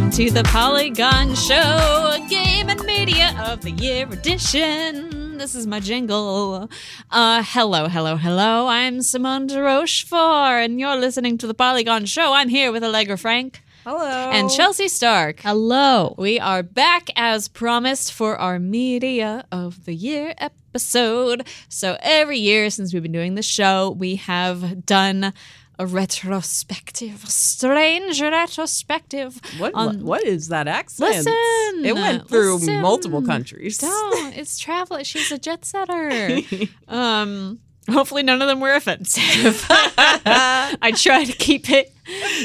Welcome to the Polygon Show, Game and Media of the Year edition. This is my jingle. Uh, hello, hello, hello. I'm Simone de Rochefort, and you're listening to the Polygon Show. I'm here with Allegra Frank. Hello. And Chelsea Stark. Hello. We are back as promised for our Media of the Year episode. So every year since we've been doing the show, we have done a retrospective, a strange retrospective. What, on- what is that accent? Listen, It went through listen. multiple countries. Don't. It's travel. She's a jet setter. um, hopefully none of them were offensive. I try to keep it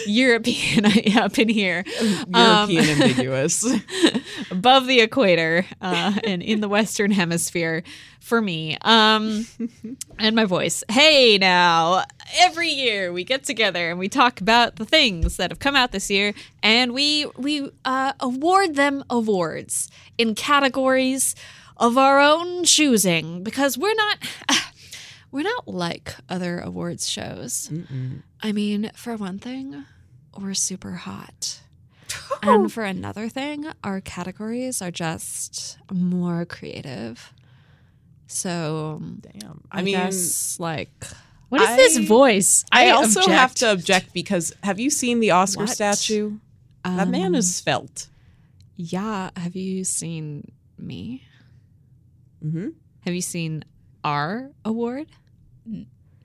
European up in here, Um, European ambiguous. above the equator, uh, and in the Western Hemisphere for me. Um, and my voice. Hey, now every year we get together and we talk about the things that have come out this year, and we we uh, award them awards in categories of our own choosing because we're not. We're not like other awards shows. I mean, for one thing, we're super hot. and for another thing, our categories are just more creative. So, Damn. I, I, mean, guess, like, What is I- this voice? I, also object. have to object because have you seen the Oscar What? statue? that man um, is svelte. yeah. Have you seen me? hmm Have you seen our award?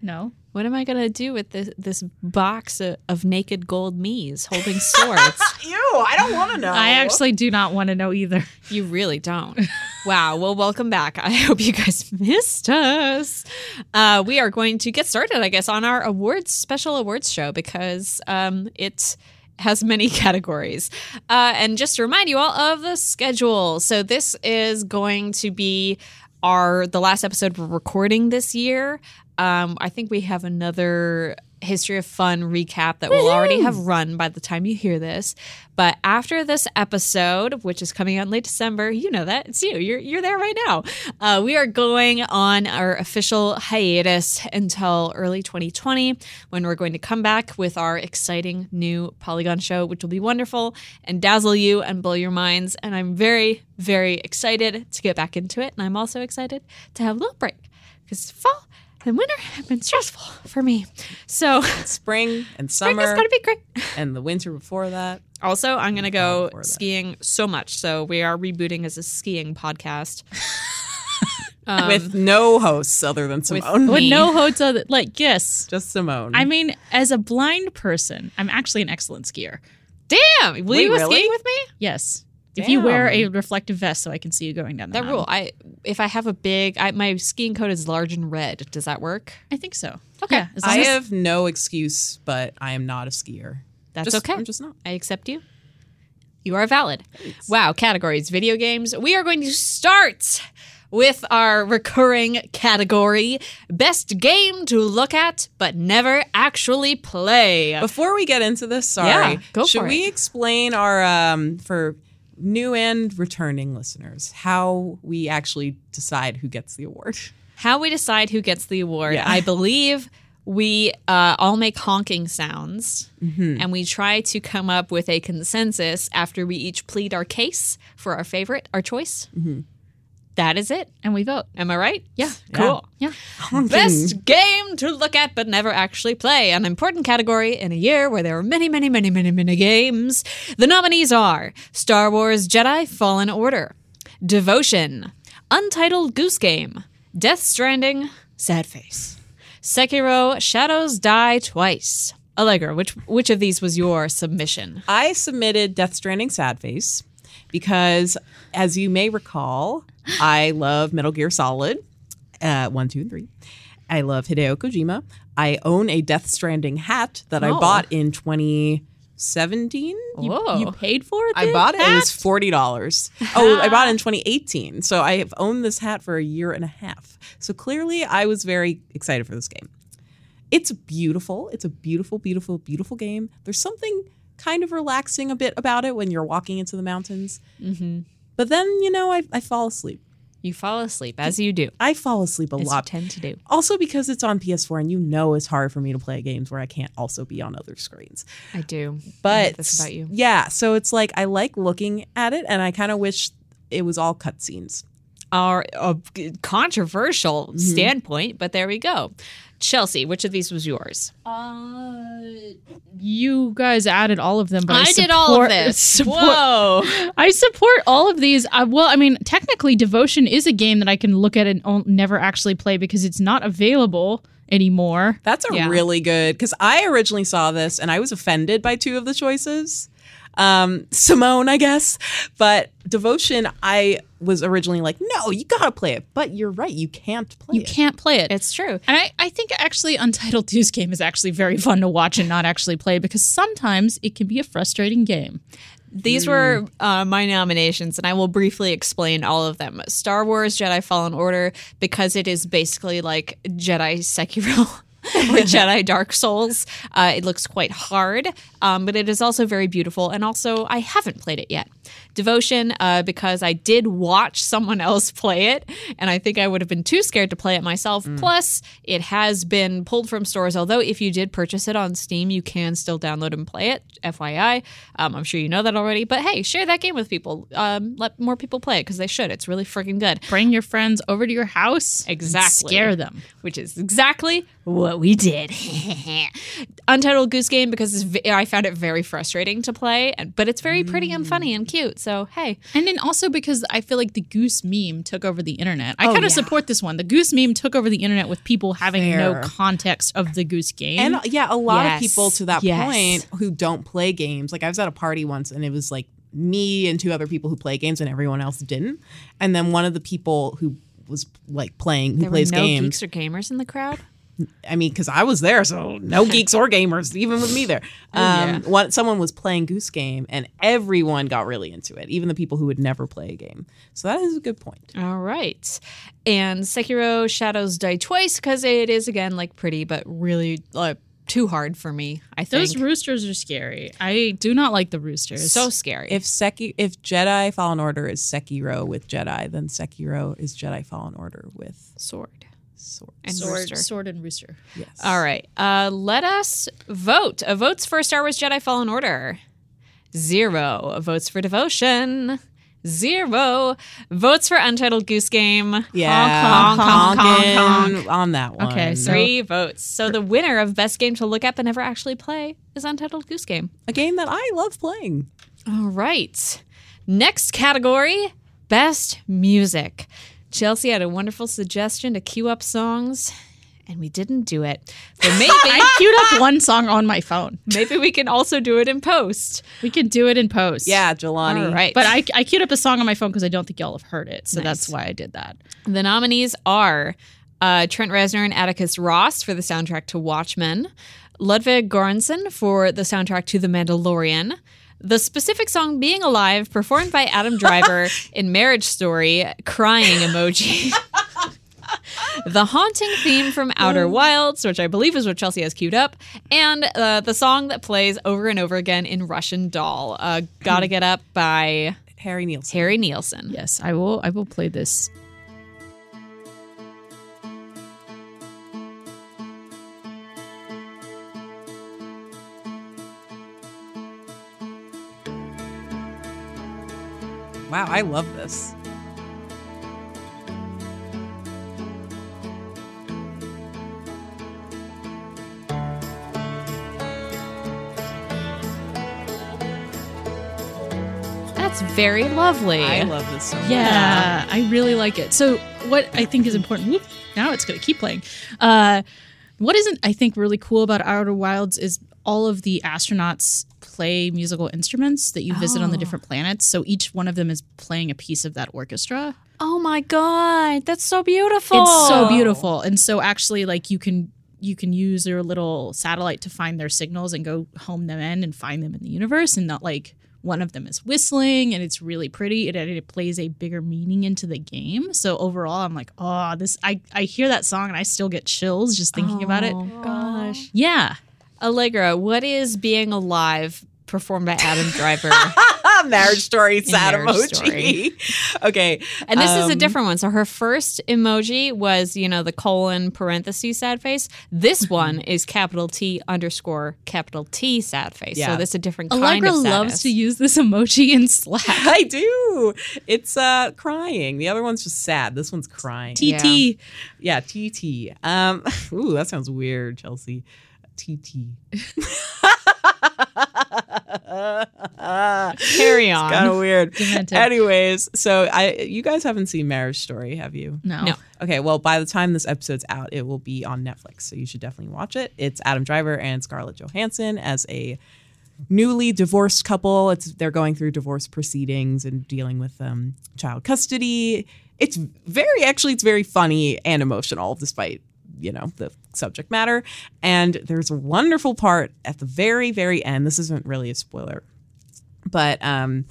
No. What am I gonna do with this this box of, of naked gold me's holding swords? Ew, I don't want to know. I actually do not want to know either. You really don't. wow. Well, welcome back. I hope you guys missed us. Uh, we are going to get started, I guess, on our awards special awards show because um, it has many categories. Uh, and just to remind you all of the schedule. So this is going to be our the last episode we're recording this year. Um, I think we have another history of fun recap that will already have run by the time you hear this. But after this episode, which is coming out in late December, you know that it's you. You're you're there right now. Uh, we are going on our official hiatus until early 2020, when we're going to come back with our exciting new Polygon show, which will be wonderful and dazzle you and blow your minds. And I'm very very excited to get back into it, and I'm also excited to have a little break because fall and winter have been stressful for me. So spring and spring summer is going to be great. and the winter before that. Also, I'm going to go before that. skiing so much. So we are rebooting as a skiing podcast. Um, with no hosts other than Simone. With Me. no hosts other like yes. Just Simone. I mean, as a blind person, I'm actually an excellent skier. damn, will Wait, you go really? skiing with me? Yes. If you wear a reflective vest so I can see you going down the That mountain. rule. I if I have a big, I, my skiing coat is large and red. Does that work? I think so. Okay. Yeah, I as- have no excuse, but I am not a skier. That's Just- okay. I'm just not. I accept you. You are valid. Wow, categories video games. We are going to start with our recurring category best game to look at but never actually play. Before we get into this, sorry, Yeah, go should for we it. explain our um for new and returning listeners how we actually decide who gets the award? How we decide who gets the award, Yeah. I believe we uh, all make honking sounds and we try to come up with a consensus after we each plead our case for our favorite, our choice. That's That is it. and we vote. Am I right? Yeah. Cool. Yeah. Best game to look at but never actually play. An important category in a year where there are many, many, many, many, many games. The nominees are Star Wars Jedi Fallen Order, Devotion, Untitled Goose Game, Death Stranding, Sad Face, Sekiro Shadows Die Twice. Allegra, which which of these was your submission? I submitted Death Stranding Sad Face because, as you may recall, I love Metal Gear Solid uh, 1, 2, and 3. I love Hideo Kojima. I own a Death Stranding hat that I Oh. bought in 2017. Whoa. You paid for it? I bought it. It was forty dollars. Oh, I bought it in 2018. So I have owned this hat for a year and a half. So clearly, I was very excited for this game. It's beautiful. It's a beautiful, beautiful, beautiful game. There's something kind of relaxing a bit about it when you're walking into the mountains. Mm-hmm. But then, you know, I, I fall asleep. You fall asleep as you do. I fall asleep a As you lot. tend to do. Also because it's on PS4 and you know it's hard for me to play games where I can't also be on other screens. I do. But about you. yeah, so it's like I like looking at it and I kind of wish it was all cutscenes. Our a controversial Mm-hmm. standpoint, but there we go. Chelsea, which of these was yours? Uh, you guys added all of them, but I, I did all of this. Support, Whoa. I support all of these. I, well, I mean, technically, Devotion is a game that I can look at and o- never actually play because it's not available anymore. That's a Yeah. really good because I originally saw this and I was offended by two of the choices. Um, Simone, I guess, but Devotion, I was originally like, no, you gotta play it. But you're right, you can't play You it. can't play it. It's true. And I, I think actually Untitled Goose Game is actually very fun to watch and not actually play because sometimes it can be a frustrating game. These were uh, my nominations, and I will briefly explain all of them. Star Wars Jedi Fallen Order, because it is basically like Jedi Sekiro. or Jedi Dark Souls. Uh, it looks quite hard, um, but it is also very beautiful. And also, I haven't played it yet. Devotion, uh, because I did watch someone else play it, and I think I would have been too scared to play it myself. Plus, it has been pulled from stores. Although, if you did purchase it on Steam, you can still download and play it. FYI, um, I'm sure you know that already. But hey, share that game with people. Um, let more people play it because they should. It's really freaking good. Bring your friends over to your house. Exactly. scare them. which is exactly what we did. Untitled Goose Game because I found it very frustrating to play, and- but it's very pretty and funny and cute. So hey, And then also because I feel like the goose meme took over the internet. I Oh, kind of yeah. support this one. The goose meme took over the internet with people having no context of the goose game. And yeah, a lot Yes. of people to that Yes. point who don't play games. Like I was at a party once and it was like me and two other people who play games and everyone else didn't. And then one of the people who was like playing who there plays no games. geeks or gamers in the crowd. I mean, because I was there, so no geeks or gamers, even with me there. Um, one, someone was playing Goose Game, and everyone got really into it, even the people who would never play a game. So that is a good point. All right, and Sekiro Shadows Die Twice because it is again like pretty, but really uh, too hard for me. I think Those roosters are scary. I do not like the roosters. so scary. If Seki, if Jedi Fallen Order is Sekiro with Jedi, then Sekiro is Jedi Fallen Order with sword sword. and sword, rooster. sword and rooster. Yes. All right. Uh, let us vote. A votes for Star Wars Jedi Fallen Order. Zero. Votes for Devotion. Zero. Votes for Untitled Goose Game. Yeah, Honk, honk, honk, honking honk. on that one. Okay, so- Three votes. So the winner of Best Game to Look Up and Never Actually Play is Untitled Goose Game. a game that I love playing. All right. Next category Best Music. Chelsea had a wonderful suggestion to queue up songs, and we didn't do it. But maybe. I queued up one song on my phone. Maybe we can also do it in post. We can do it in post. Yeah, Jelani. All right. But I, I queued up a song on my phone because I don't think y'all have heard it. So Nice. that's why I did that. the nominees are uh, Trent Reznor and Atticus Ross for the soundtrack to Watchmen, Ludwig Göransson for the soundtrack to The Mandalorian. The specific song Being Alive, performed by Adam Driver in Marriage Story, crying emoji. the haunting theme from Outer Wilds, which I believe is what Chelsea has queued up, and uh, the song that plays over and over again in Russian Doll, uh, Gotta Get Up by Harry Nilsson. Harry Nilsson. Yes, I will. I will play this. Wow, I love this. That's very lovely. I love this so much. Yeah, I really like it. So, what I think is important, whoop, now it's going to keep playing. Uh, what isn't, I think, really cool about Outer Wilds is all of the astronauts play musical instruments that you visit on the different oh. planets. So, each one of them is playing a piece of that orchestra. oh my god, that's so beautiful. It's so beautiful. And so, actually, like, you can. You can use your little satellite to find their signals and go home them in and find them in the universe, and not like one of them is whistling and it's really pretty it, it plays a bigger meaning into the game so overall i'm like oh this i i hear that song and i still get chills just thinking about it Oh gosh. yeah Allegra, what is being alive performed by Adam Driver? Marriage story, sad Marriage emoji. okay. And this is a um, different one. So her first emoji was, you know, the colon parenthesis sad face. This one is capital T underscore capital T sad face. Yeah. So that's a different kind allegra of sadness. loves to use this emoji in slack I do. It's uh crying. The other one's just sad. This one's crying. tt yeah, TT. Um ooh, that sounds weird, Chelsea. TT. Carry on. Kind of weird. Demented. Anyways, so I you guys haven't seen Marriage Story, have you? no, No. Okay, well, by the time this episode's out, it will be on Netflix, so you should definitely watch it. It's Adam Driver and Scarlett Johansson as a newly divorced couple. It's they're going through divorce proceedings and dealing with um, child custody. It's very actually it's very funny and emotional, despite you know the subject matter. And there's a wonderful part at the very very end. This isn't really a spoiler, but um,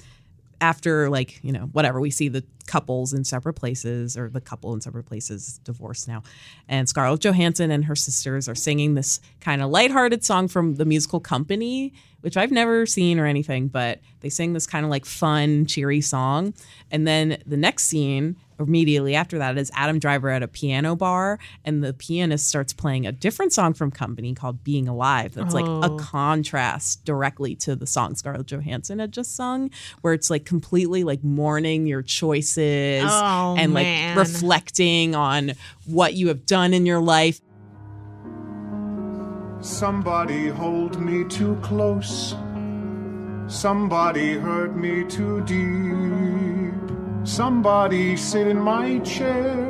after like you know whatever we see the couples in separate places or the couple in separate places divorced now and scarlett johansson and her sisters are singing this kind of lighthearted song from the musical company which i've never seen or anything but they sing this kind of like fun cheery song. And then the next scene immediately after that is adam driver at a piano bar and the pianist starts playing a different song from company called being alive. That's like a oh. contrast directly to the song scarlett johansson had just sung where it's like completely like mourning your choices Oh, and like reflecting on what you have done in your life Somebody hold me too close. Somebody hurt me too deep. Somebody sit in my chair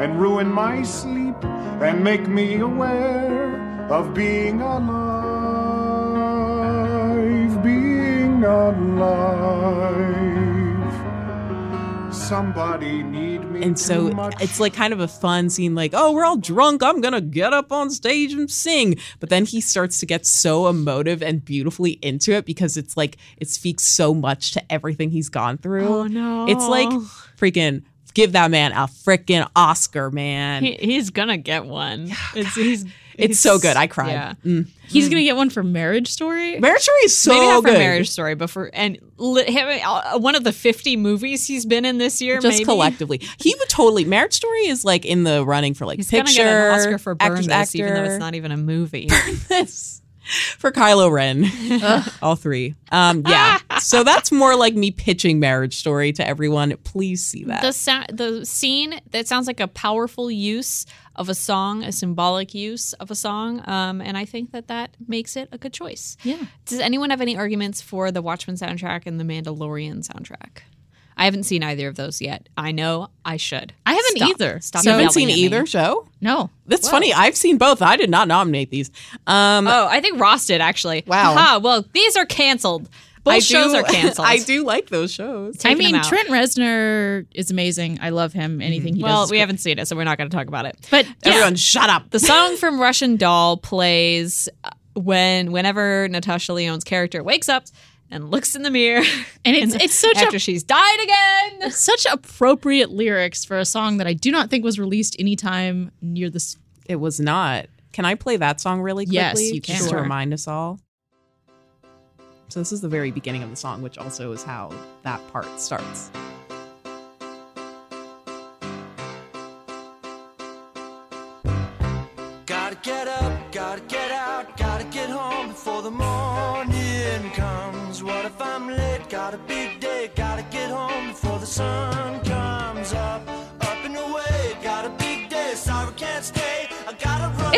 and ruin my sleep and make me aware of being alive, being alive. Somebody need me and so much. it's like kind of a fun scene like oh we're all drunk i'm gonna get up on stage and sing but then he starts to get so emotive and beautifully into it because it's like it speaks so much to everything he's gone through Oh, no. it's like freaking give that man a freaking oscar man He, he's gonna get one. It's, he's, it's so good i cried Yeah. Mm. he's gonna get one for marriage story marriage story is so Maybe not good for Marriage Story, but for and li- him, uh, one of the fifty movies he's been in this year. just maybe. collectively. He would totally. Marriage Story is like in the running for like He's picture, gonna get an Oscar for Burn actress, This, even though it's not even a movie. Burn this for Kylo Ren. All three. Um, yeah. So that's more like me pitching Marriage Story to everyone. Please see that. the sa- the scene that sounds like a powerful use of a song, a symbolic use of a song, um, and I think that that makes it a good choice. Yeah. Does anyone have any arguments for the Watchmen soundtrack and the Mandalorian soundtrack? I haven't seen either of those yet. I know I should. I haven't Stop. either. Stop you haven't seen either show? no That's funny. I've seen both. I did not nominate these. Um, Oh, I think Ross did actually. Wow. Aha, well, these are canceled. Both I shows do, are canceled. I do like those shows. I Taking mean. Trent Reznor is amazing. I love him. Anything he Well, does. is we great. haven't seen it, so we're not going to talk about it. But yeah, Everyone, shut up. The song from Russian Doll plays uh, when whenever Natasha Lyonne's character wakes up and looks in the mirror, and it's it's such after a she's died again. such appropriate lyrics for a song that I do not think was released anytime near this. It was not. Can I play that song really quickly? Yes, you can. Just to remind us all. So this is the very beginning of the song, which also is how that part starts. Gotta get up, gotta get out, gotta get home before the morning comes. What if I'm late? Got a big day, gotta get home before the sun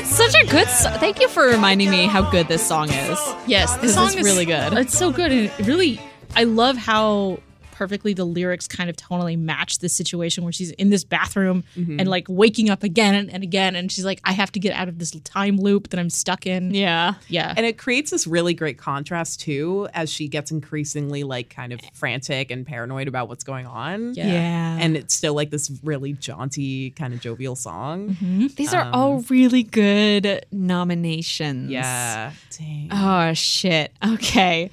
It's such a good. So- Thank you for reminding me how good this song is. Yes, This song is is really good. It's so good, and it really, I love how perfectly the lyrics kind of tonally match this situation where she's in this bathroom Mm-hmm. and like waking up again and, and again and she's like I have to get out of this time loop that I'm stuck in. Yeah. Yeah. And it creates this really great contrast too as she gets increasingly like kind of frantic and paranoid about what's going on. Yeah. And it's still like this really jaunty, kind of jovial song. These are all really good nominations. Yeah. Dang. Oh shit. Okay.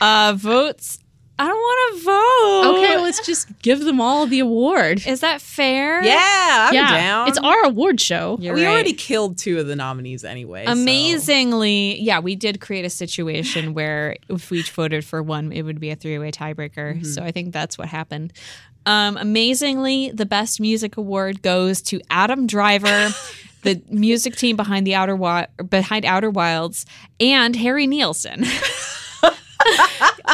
Uh votes. I don't want to vote. Okay, let's just give them all the award. Is that fair? yeah, I'm yeah, down. it's our award show. You're we right. already killed two of the nominees anyway. so- Amazingly, yeah, we did create a situation where if we each voted for one, it would be a three-way tiebreaker. So I think that's what happened. Um, amazingly, the best music award goes to Adam Driver, the music team behind the Outer Wi- behind Outer Wilds, and Harry Nilsson.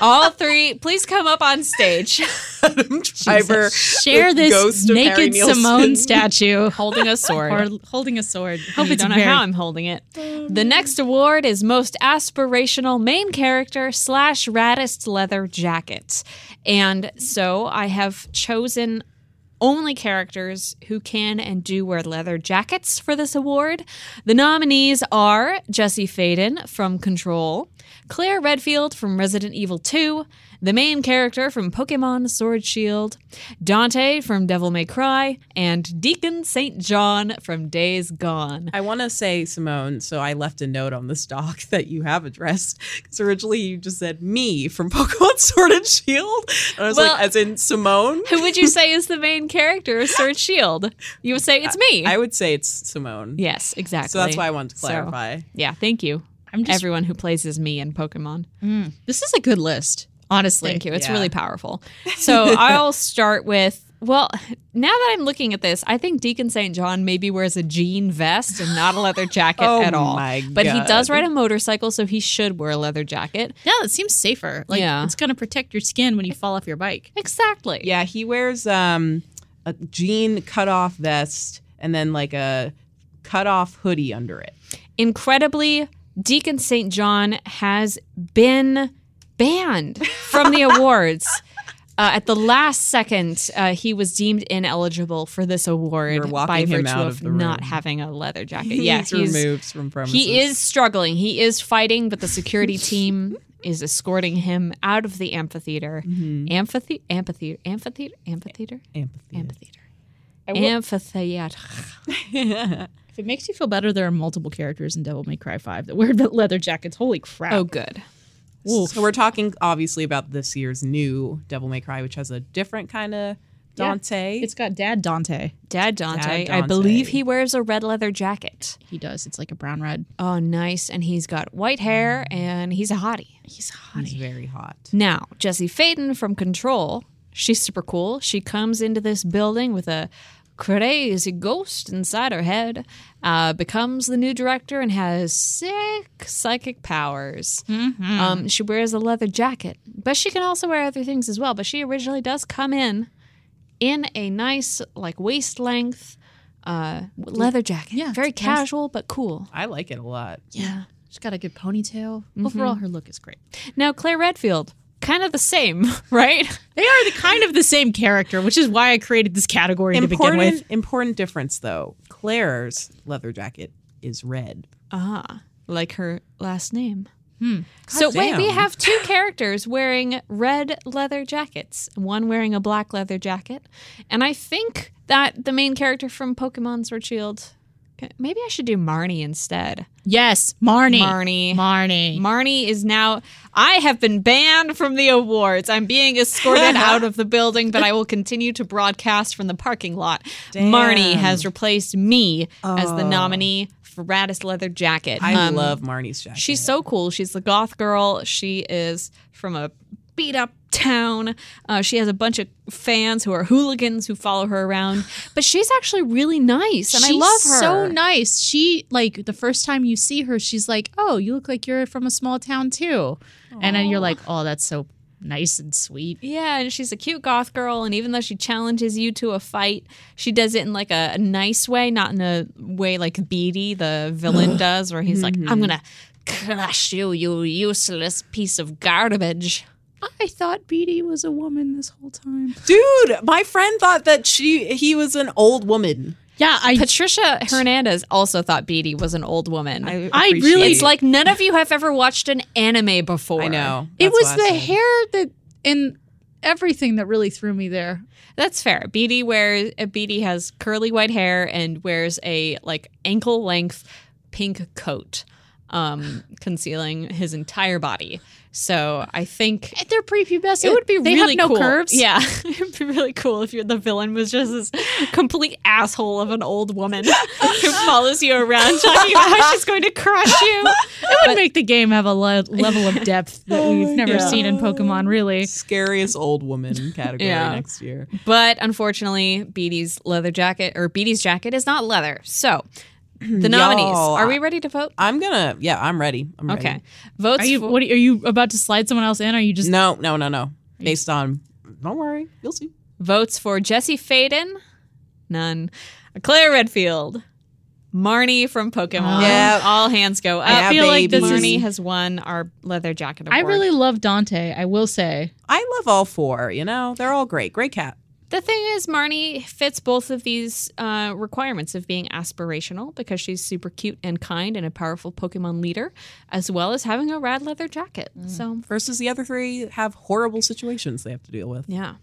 All three, please come up on stage, Driver, Share this ghost naked Simone statue holding a sword. or holding a sword. Hope you don't know how I'm holding it. The next award is most aspirational main character slash raddest leather jacket. And so I have chosen only characters who can and do wear leather jackets for this award. The nominees are Jesse Faden from Control, Claire Redfield from Resident Evil 2, the main character from Pokemon Sword Shield, Dante from Devil May Cry, and Deacon St. John from Days Gone. I want to say, Simone, so I left a note on this doc that you have addressed because originally you just said me from Pokemon Sword and Shield. And I was Well- like, as in Simone? Who would you say is the main character of Sword Shield? You would say it's me. I would say it's Simone. yes, exactly. So that's why I wanted to So, clarify. yeah, thank you. I'm just Everyone who plays as me in Pokemon. This is a good list, honestly. Thank you. It's Yeah. really powerful. So I'll start with well, now that I'm looking at this, I think Deacon St. John maybe wears a jean vest and not a leather jacket Oh at all. my But he does ride a motorcycle, so he should wear a leather jacket. Yeah, it seems safer. Like Yeah. it's gonna protect your skin when you fall off your bike. Exactly. Yeah, he wears um, a jean cut off vest and then like a cut off hoodie under it. Incredibly, Deacon St. John has been banned from the awards. Uh, at the last second, uh, he was deemed ineligible for this award by virtue of of not having a leather jacket. He's yeah, he's removed from premises. he is struggling. He is fighting, but the security team is escorting him out of the amphitheater. Mm-hmm. Amphithe- amphitheater, amphitheater, amphitheater, Empathy. Amphitheater, amphitheater. If it makes you feel better, there are multiple characters in Devil May Cry 5 that wear the leather jackets. Holy crap. Oh, good. So we're talking obviously about this year's new Devil May Cry, which has a different kind of Yeah. Dante. It's got Dad Dante. Dad Dante, Dad I believe he wears a red leather jacket. He does. It's like a brown red. Oh, nice. And he's got white hair mm. and he's a hottie. He's hottie. He's very hot. Now, Jesse Faden from Control, she's super cool. She comes into this building with a crazy ghost inside her head, uh, becomes the new director, and has sick psychic powers. Um, she wears a leather jacket, but she can also wear other things as well. But she originally does come in in a nice, like waist length uh, leather jacket. Yeah, very it's nice. casual but cool. I like it a lot. Yeah. She's got a good ponytail. Overall, her look is great. Now, Claire Redfield, kind of the same, right? They are the kind of the same character, which is why I created this category to begin with. Important, important difference though. Claire's leather jacket is red. Ah, like her last name. So wait, we have two characters wearing red leather jackets, one wearing a black leather jacket, and I think that the main character from Pokemon Sword Shield. Maybe I should do Marnie instead. Yes, Marnie. Marnie. Marnie. Marnie is now. I have been banned from the awards. I'm being escorted out of the building, but I will continue to broadcast from the parking lot. Marnie has replaced me as the nominee for Raddest Leather Jacket. I Um, love Marnie's jacket. She's so cool. She's the goth girl. She is from a beat up town. Uh, she has a bunch of fans who are hooligans who follow her around, but she's actually really nice, and I She's love her. So nice. She like the first time you see her, she's like, "Oh, you look like you're from a small town too," and then you're like, "Oh, that's so nice and sweet." Yeah, and she's a cute goth girl, and even though she challenges you to a fight, she does it in like a, a nice way, not in a way like Bede, the villain, does, where he's like, "I'm gonna crush you, you useless piece of garbage." I I thought Bede was a woman this whole time. Dude, my friend thought that she he was an old woman. Yeah, I Patricia Hernandez also thought Bede was an old woman. I, I really- it's like none of you have ever watched an anime before. I know. it was the said. hair that and everything that really threw me there. That's fair. Bede wears uh, Bede has curly white hair and wears a like ankle length pink coat, um, concealing his entire body. So I think eh, They're prepubescent. it would be they really have no cool. curves. Yeah, it'd be really cool if you're the villain was just this complete asshole of an old woman who follows you around talking about how she's going to crush you. it would make the game have a le- level of depth that oh we've never seen in Pokemon. Really, scariest old woman category Yeah. next year. But unfortunately, Bede's leather jacket or Bede's jacket is not leather. So the nominees. Y'all, Are we ready to vote? I'm gonna yeah, I'm ready. I'm ready. Okay. Votes are you for- what are you about to slide someone else in? Are you just No, no, no, no. Based on don't worry, you'll see. votes for Jesse Faden? None. Claire Redfield. Marnie from Pokemon. Oh. Yeah. All hands go up. Yeah, I feel like this is- Marnie has won our leather jacket award. I really love Dante. I will say. I love all four, you know? They're all great. Great cat. The thing is, Marnie fits both of these uh, requirements of being aspirational because she's super cute and kind and a powerful Pokemon leader, as well as having a rad leather jacket. So, Versus the other three have horrible situations they have to deal with. yeah.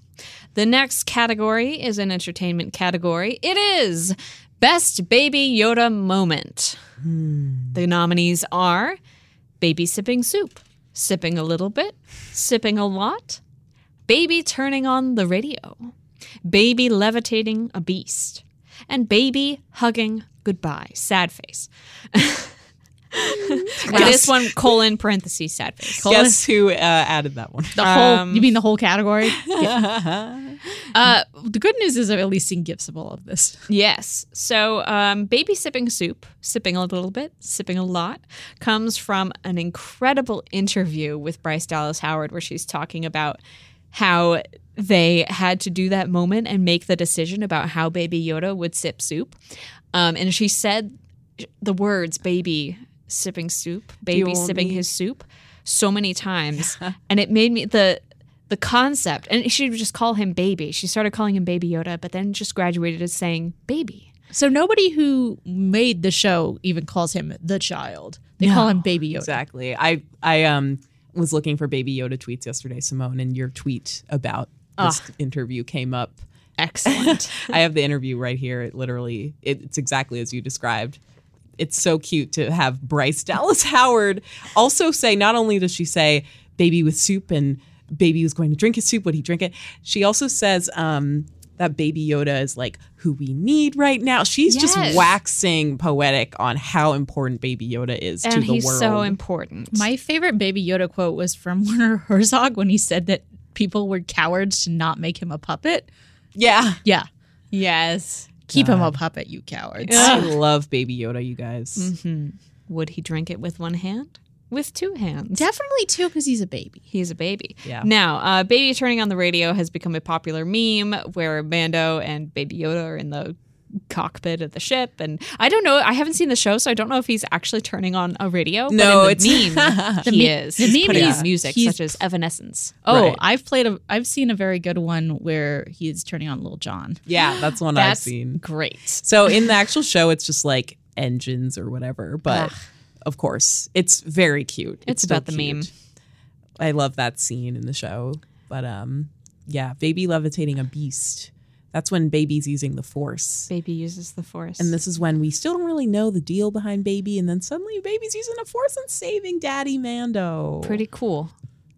The next category is an entertainment category. It is Best Baby Yoda Moment. The nominees are Baby Sipping Soup, Sipping a Little Bit, Sipping a Lot, Baby Turning on the Radio, Baby Levitating a Beast, and Baby Hugging Goodbye. Sad face. this one, colon, parentheses, sad face. Colon. Guess who uh, added that one? The whole Um, you mean the whole category? uh, the good news is I've at least seen gifs of all of this. Yes. So, um, baby sipping soup, sipping a little bit, sipping a lot, comes from an incredible interview with Bryce Dallas Howard where she's talking about how they had to do that moment and make the decision about how Baby Yoda would sip soup. Um, and she said the words baby sipping soup, baby sipping me? his soup so many times. and it made me the the concept and she would just call him baby. She started calling him baby Yoda, but then just graduated as saying baby. So nobody who made the show even calls him the child. They call him Baby Yoda. Exactly. I I um was looking for Baby Yoda tweets yesterday, Simone, and your tweet about this interview came up. Excellent. I have the interview right here. It literally it, it's exactly as you described. It's so cute to have Bryce Dallas Howard also say not only does she say baby with soup and baby was going to drink his soup, would he drink it? She also says um that baby Yoda is like who we need right now. She's Yes. just waxing poetic on how important baby Yoda is to and the he's world. so important. My favorite Baby Yoda quote was from Werner Herzog when he said that people were cowards to not make him a puppet. yeah. Yeah, yes. keep him a puppet, you cowards. I love baby Yoda, you guys. Mm-hmm. Would he drink it with one hand? With two hands. Definitely two, because he's a baby. He's a baby. Yeah. Now, uh, baby turning on the radio has become a popular meme where Mando and Baby Yoda are in the cockpit of the ship, and I don't know. I haven't seen the show, so I don't know if he's actually turning on a radio. No, but in the it's- meme he me- is. the He's meme putting is music, he's- such as Evanescence. Oh, Right. I've played a. I've seen a very good one where he's turning on Lil Jon. Yeah, that's one I've seen. great. So in the actual show, it's just like engines or whatever. But of course, it's very cute. It's still about the meme. I love that scene in the show. But um, yeah, baby levitating a beast. That's when baby's using the force. Baby uses the force. And this is when we still don't really know the deal behind baby, and then suddenly baby's using the force and saving Daddy Mando. pretty cool.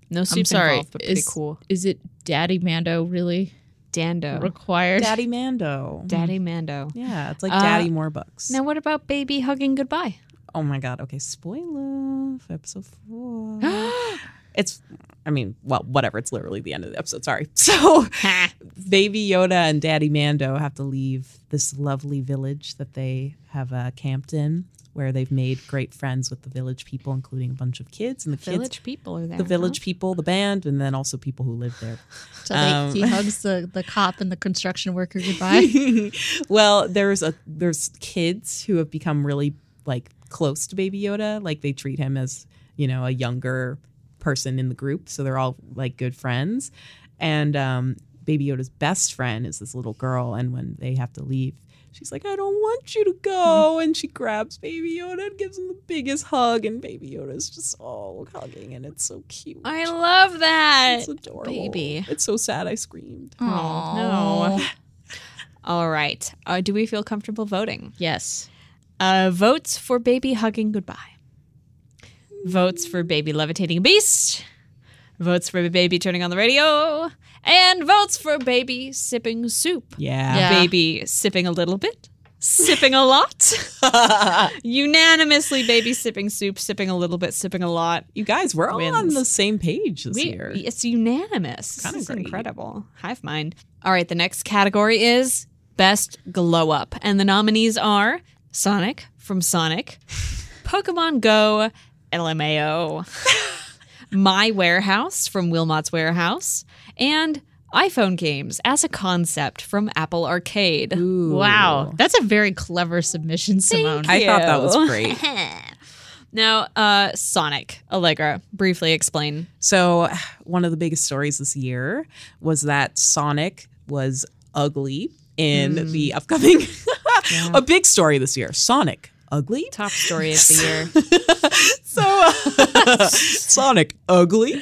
No soup I'm sorry, involved, but pretty is, cool. Is it Daddy Mando really Dando. required? Daddy Mando. Daddy Mando. Yeah, it's like Uh, Daddy Warbucks. Now, what about baby hugging goodbye? Oh my god. Okay, spoiler for episode four. it's I mean, well, whatever. It's literally the end of the episode. Sorry. So Baby Yoda and Daddy Mando have to leave this lovely village that they have uh, camped in, where they've made great friends with the village people, including a bunch of kids and the kids, Village people are there. the village people, the band, and then also people who live there. So Um, he hugs the, the cop and the construction worker goodbye. well, there's a there's kids who have become really like close to Baby Yoda. Like they treat him as you know a younger person in the group, so they're all like good friends. And um, Baby Yoda's best friend is this little girl, and when they have to leave, she's like, "I don't want you to go," and she grabs Baby Yoda and gives him the biggest hug, and Baby Yoda's just all hugging, and it's so cute. I love that. it's adorable. baby. It's so sad. I screamed. Oh, no. All right. Uh, do we feel comfortable voting? Yes. Uh, votes for baby hugging goodbye. Votes for baby levitating beast. Votes for baby turning on the radio. And votes for baby sipping soup. Yeah. Yeah. Baby sipping a little bit. Sipping a lot. Unanimously, baby sipping soup, sipping a little bit, sipping a lot. You guys, we're all on the same page this We- year. It's unanimous. Kinda This is great. incredible. Hive mind. All right, the next category is best glow up, and the nominees are Sonic from Sonic, Pokemon Go, LMAO, My Warehouse from Wilmot's Warehouse, and iPhone games as a concept from Apple Arcade. Wow. That's a very clever submission, Simone. I thought that was great. Now, uh, Sonic, Allegra, briefly explain. So, one of the biggest stories this year was that Sonic was ugly in the upcoming. A big story this year. Sonic ugly. Top story of the year. So, uh, Sonic ugly.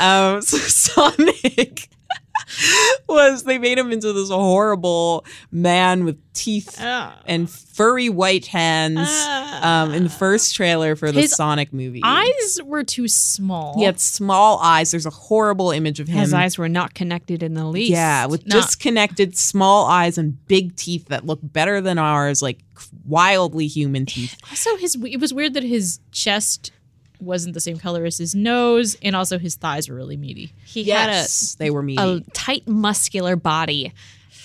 Um, so Sonic was they made him into this horrible man with teeth Ah. and furry white hands um, in the first trailer for the Sonic movie. Eyes were too small. He had small eyes. There's a horrible image of him. His eyes were not connected in the least. Yeah, with Not- disconnected small eyes and big teeth that look better than ours, like wildly human teeth. Also, his it was weird that his chest wasn't the same color as his nose, and also his thighs were really meaty. he Yes, had a they were meaty. had a, a tight, muscular body. and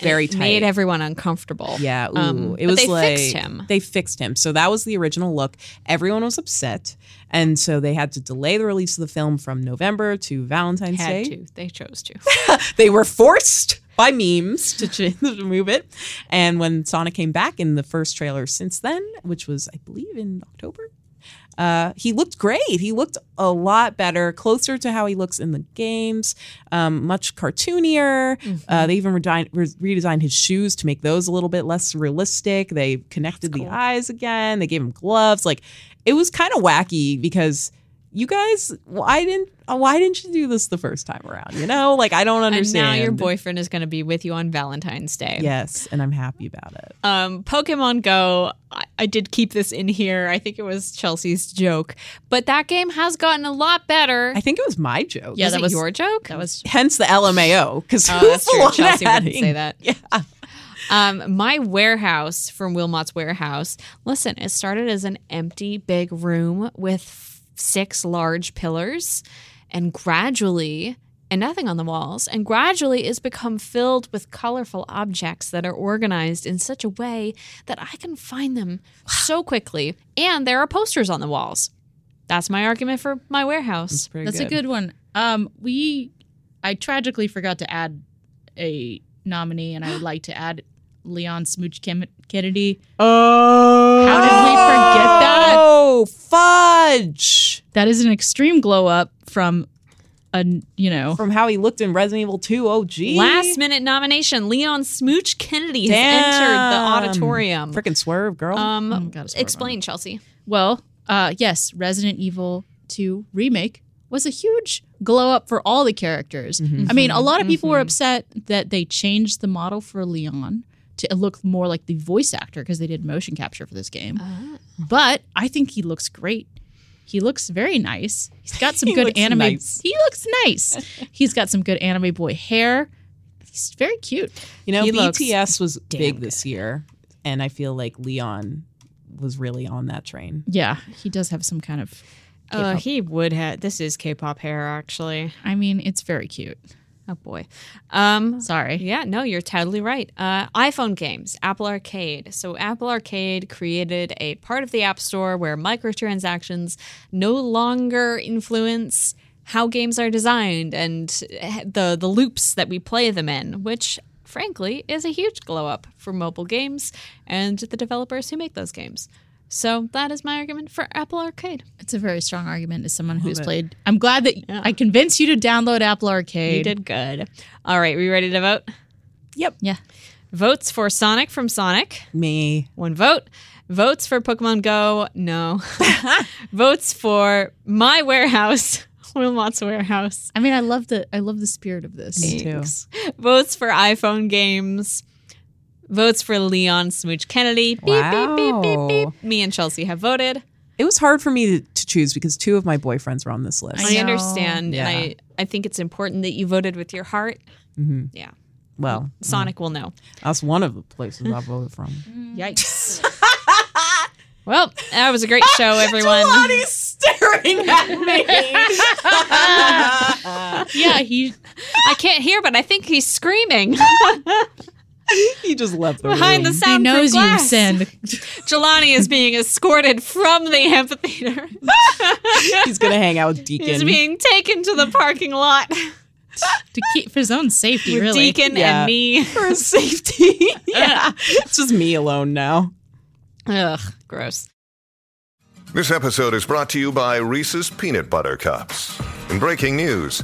Very it Made everyone uncomfortable. Yeah, ooh, Um, it but was they like fixed him. They fixed him. So that was the original look. Everyone was upset, and so they had to delay the release of the film from November to Valentine's Had Day. to. They chose to. They were forced by memes to, ch- to move it. And when Sonic came back in the first trailer since then, which was I believe in October, uh, he looked great. He looked a lot better, closer to how he looks in the games, um, much cartoonier. Uh, they even redesigned, re- redesigned his shoes to make those a little bit less realistic. They connected the eyes again. They gave him gloves. Like it was kind of wacky because you guys, why didn't why didn't you do this the first time around? You know, like I don't and understand. now your boyfriend is going to be with you on Valentine's Day. Yes, and I'm happy about it. Um, Pokemon Go, I, I did keep this in here. I think it was Chelsea's joke, but that game has gotten a lot better. I think it was my joke. Yeah, was that it was your joke? That was Hence the LMAO because Oh, that's true. Chelsea wouldn't say that. Yeah. Um, my warehouse from Wilmot's Warehouse. Listen, it started as an empty big room with six large pillars, and gradually, and nothing on the walls, and gradually is become filled with colorful objects that are organized in such a way that I can find them so quickly. And there are posters on the walls. That's my argument for my warehouse. Pretty That's a good one. Um, we, I tragically forgot to add a nominee, and I would like to add Leon Smooch Kennedy. Oh, How did we forget that? Oh, fudge! That is an extreme glow up from a you know From how he looked in Resident Evil 2 OG. Last minute nomination Leon Smooch Kennedy has entered the auditorium. Freaking swerve, girl. Um, Oh, gotta swerve on explain, Chelsea. Well, uh, yes, Resident Evil 2 remake was a huge glow up for all the characters. I mean, a lot of people were upset that they changed the model for Leon to look more like the voice actor because they did motion capture for this game. But I think he looks great. He looks very nice. He's got some He good looks anime. nice. He looks nice. He's got some good anime boy hair. He's very cute. you know, he BTS was damn big this year, and I feel like Leon was really on that train. Yeah, he does have some kind of. Uh, K-pop. he would have. This is K-pop hair, actually. I mean, it's very cute. Oh boy. Um, Sorry. yeah, no, you're totally right. Uh, iPhone games, Apple Arcade. So Apple Arcade created a part of the App Store where microtransactions no longer influence how games are designed and eh, the the loops that we play them in, which frankly is a huge glow up for mobile games and the developers who make those games. So that is my argument for Apple Arcade. It's a very strong argument as someone who's it. played. I'm glad that I convinced you to download Apple Arcade. You did good. All right, are we ready to vote? Yep. Yeah. Votes for Sonic from Sonic. Me. One vote. Votes for Pokemon Go. No. Votes for My Warehouse. Wilmot's Warehouse. I mean, I love the I love the spirit of this. Me too. Votes for iPhone games. Votes for Leon Smooch Kennedy. Beep, beep, beep, beep, beep. Wow. Me and Chelsea have voted. It was hard for me to, choose because two of my boyfriends were on this list. I, understand, Yeah. and I, I think it's important that you voted with your heart. Mm-hmm. Yeah, well, Sonic will know. Mm. that's one of the places I voted from. Yikes. Well, that was a great show, everyone. staring at me. yeah, he I can't hear, but I think he's screaming he just left the behind the room. he sound. knows you glass. send. Jelani is being escorted from the amphitheater. He's gonna hang out with Deacon. He's being taken to the parking lot to keep for his own safety, with really. Deacon Yeah. and me. for his safety. yeah, it's just me alone now. Ugh, gross. This episode is brought to you by Reese's Peanut Butter Cups. In breaking news,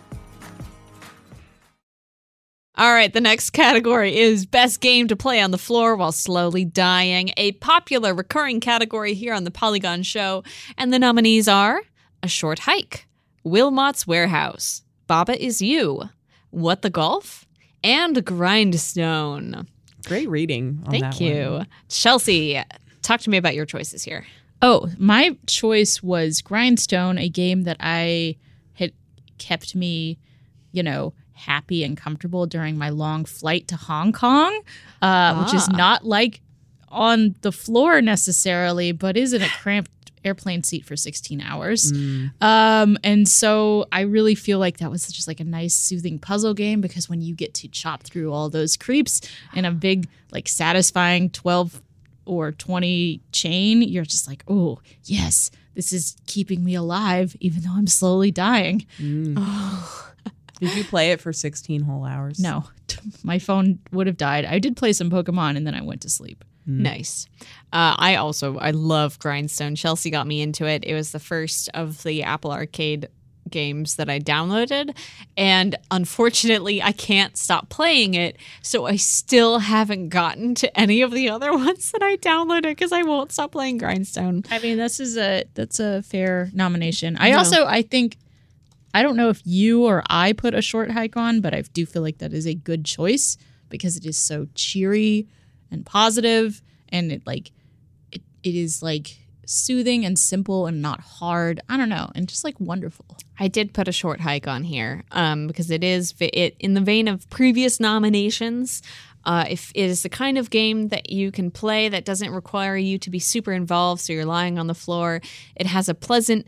All right, the next category is best game to play on the floor while slowly dying, a popular recurring category here on the Polygon Show. And the nominees are A Short Hike, Wilmot's Warehouse, Baba Is You, What the Golf, and Grindstone. Great reading. On Thank that you. one. Chelsea, talk to me about your choices here. Oh, my choice was Grindstone, a game that I had kept me, you know, happy and comfortable during my long flight to Hong Kong, uh, which is Ah. not like on the floor necessarily, but is in a cramped airplane seat for 16 hours. Um, and so I really feel like that was just like a nice, soothing puzzle game because when you get to chop through all those creeps in a big, like satisfying 12 or 20 chain, you're just like, oh, yes, this is keeping me alive, even though I'm slowly dying. Did you play it for 16 whole hours? No, my phone would have died. I did play some Pokemon and then I went to sleep. Nice. Uh, I also I love Grindstone. Chelsea got me into it. It was the first of the Apple Arcade games that I downloaded, and unfortunately, I can't stop playing it. So I still haven't gotten to any of the other ones that I downloaded because I won't stop playing Grindstone. I mean, this is a that's a fair nomination. I also I think I don't know if you or I put a short hike on, but I do feel like that is a good choice because it is so cheery and positive and it like it, it is like soothing and simple and not hard. I don't know, and just like wonderful. I did put a short hike on here um, because it is it in the vein of previous nominations. Uh, if it is the kind of game that you can play that doesn't require you to be super involved, so you're lying on the floor. It has a pleasant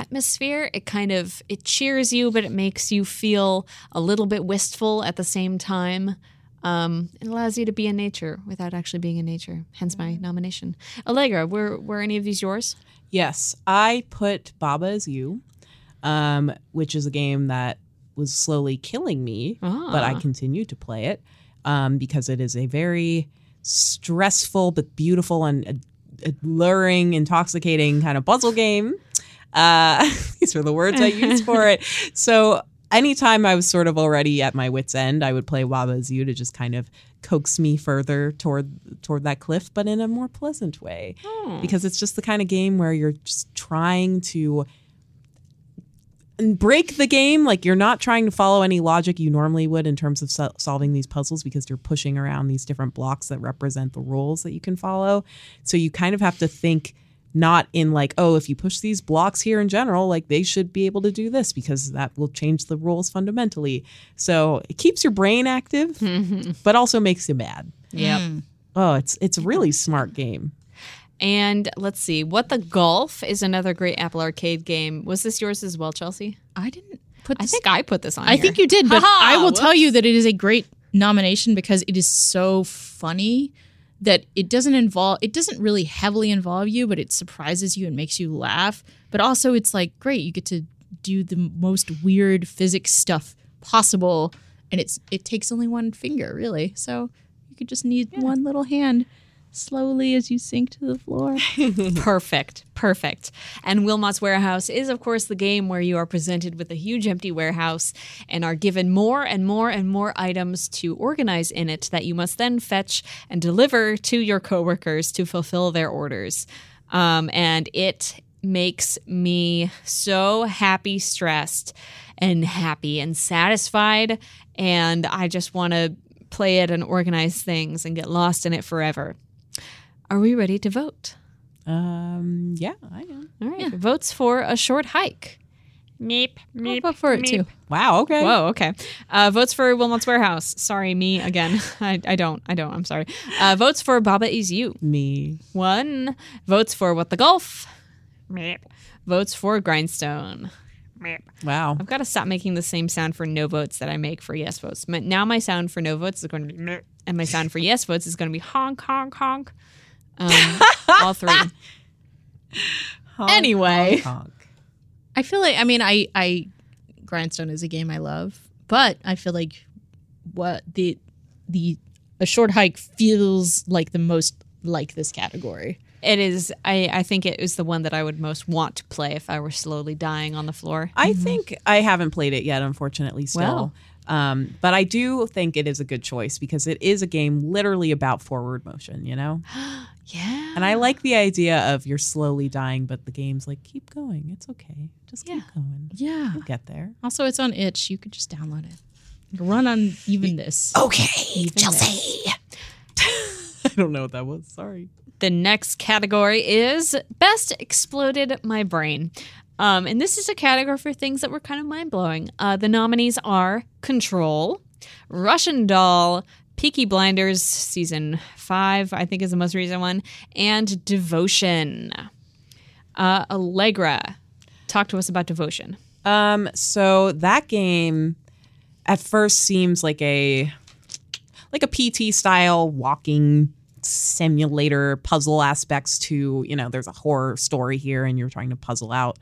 atmosphere. It kind of it cheers you, but it makes you feel a little bit wistful at the same time. Um, it allows you to be in nature without actually being in nature. Hence my nomination. Allegra, were were any of these yours? Yes, I put Baba Is You, um, which is a game that was slowly killing me, but I Ah. continued to play it um, because it is a very stressful but beautiful and uh, alluring, intoxicating kind of puzzle game. Uh, these are the words I used for it. So anytime I was sort of already at my wits' end, I would play as to just kind of coax me further toward toward that cliff, but in a more pleasant way. Because it's just the kind of game where you're just trying to break the game like you're not trying to follow any logic you normally would in terms of sol- solving these puzzles because you're pushing around these different blocks that represent the rules that you can follow so you kind of have to think not in like oh if you push these blocks here in general like they should be able to do this because that will change the rules fundamentally so it keeps your brain active but also makes you mad Yep. Hmm. oh it's it's a really smart game And let's see, What the Golf is another great Apple Arcade game. Was this yours as well, Chelsea? I didn't put I think I put this on. I here. think you did, but Ha-ha, I will tell you that it is a great nomination because it is so funny that it doesn't involve it doesn't really heavily involve you, but it surprises you and makes you laugh. But also it's like great, you get to do the most weird physics stuff possible and it's it takes only one finger, really. So you could just need one little hand slowly as you sink to the floor. Perfect. Perfect. And Wilmot's Warehouse is, of course, the game where you are presented with a huge empty warehouse and are given more and more and more items to organize in it that you must then fetch and deliver to your coworkers to fulfill their orders. Um, and it makes me so happy, stressed, and happy and satisfied. And I just want to play it and organize things and get lost in it forever. Are we ready to vote? Um, yeah, I am. All right. Votes for a short hike. Meep, meep. I'll vote for it too. Wow. Okay. Whoa, okay. Uh, votes for Wilmot's Warehouse. Sorry, me again. I, I don't. I don't. I'm sorry. Uh, votes for Baba Is You. Me. One. Votes for What the Golf. Meep. Votes for Grindstone. Meep. Wow. I've got to stop making the same sound for no votes that I make for yes votes. My- Now my sound for no votes is going to be meep, and my sound for yes votes is going to be honk, honk, honk. Um, all three. anyway. Honk. I feel like I mean I I Grindstone is a game I love, but I feel like what the the a short hike feels like the most like this category. It is. I, I think it is the one that I would most want to play if I were slowly dying on the floor. I think I haven't played it yet, unfortunately, still. Well. Um, but I do think it is a good choice because it is a game literally about forward motion, you know? Yeah. And I like the idea of you're slowly dying, but the game's like, keep going. It's okay. Just keep going. Yeah. You'll get there. Also, it's on itch. You could just download it. Run on even this. Okay, Chelsea. I don't know what that was. Sorry. The next category is Best Exploded My Brain. Um, and this is a category for things that were kind of mind blowing. Uh, the nominees are Control, Russian Doll, Peaky Blinders, season five, I think is the most recent one, and Devotion. Uh, Allegra, talk to us about Devotion. Um, so that game at first seems like a like a PT style walking simulator puzzle aspects to, you know, there's a horror story here and you're trying to puzzle out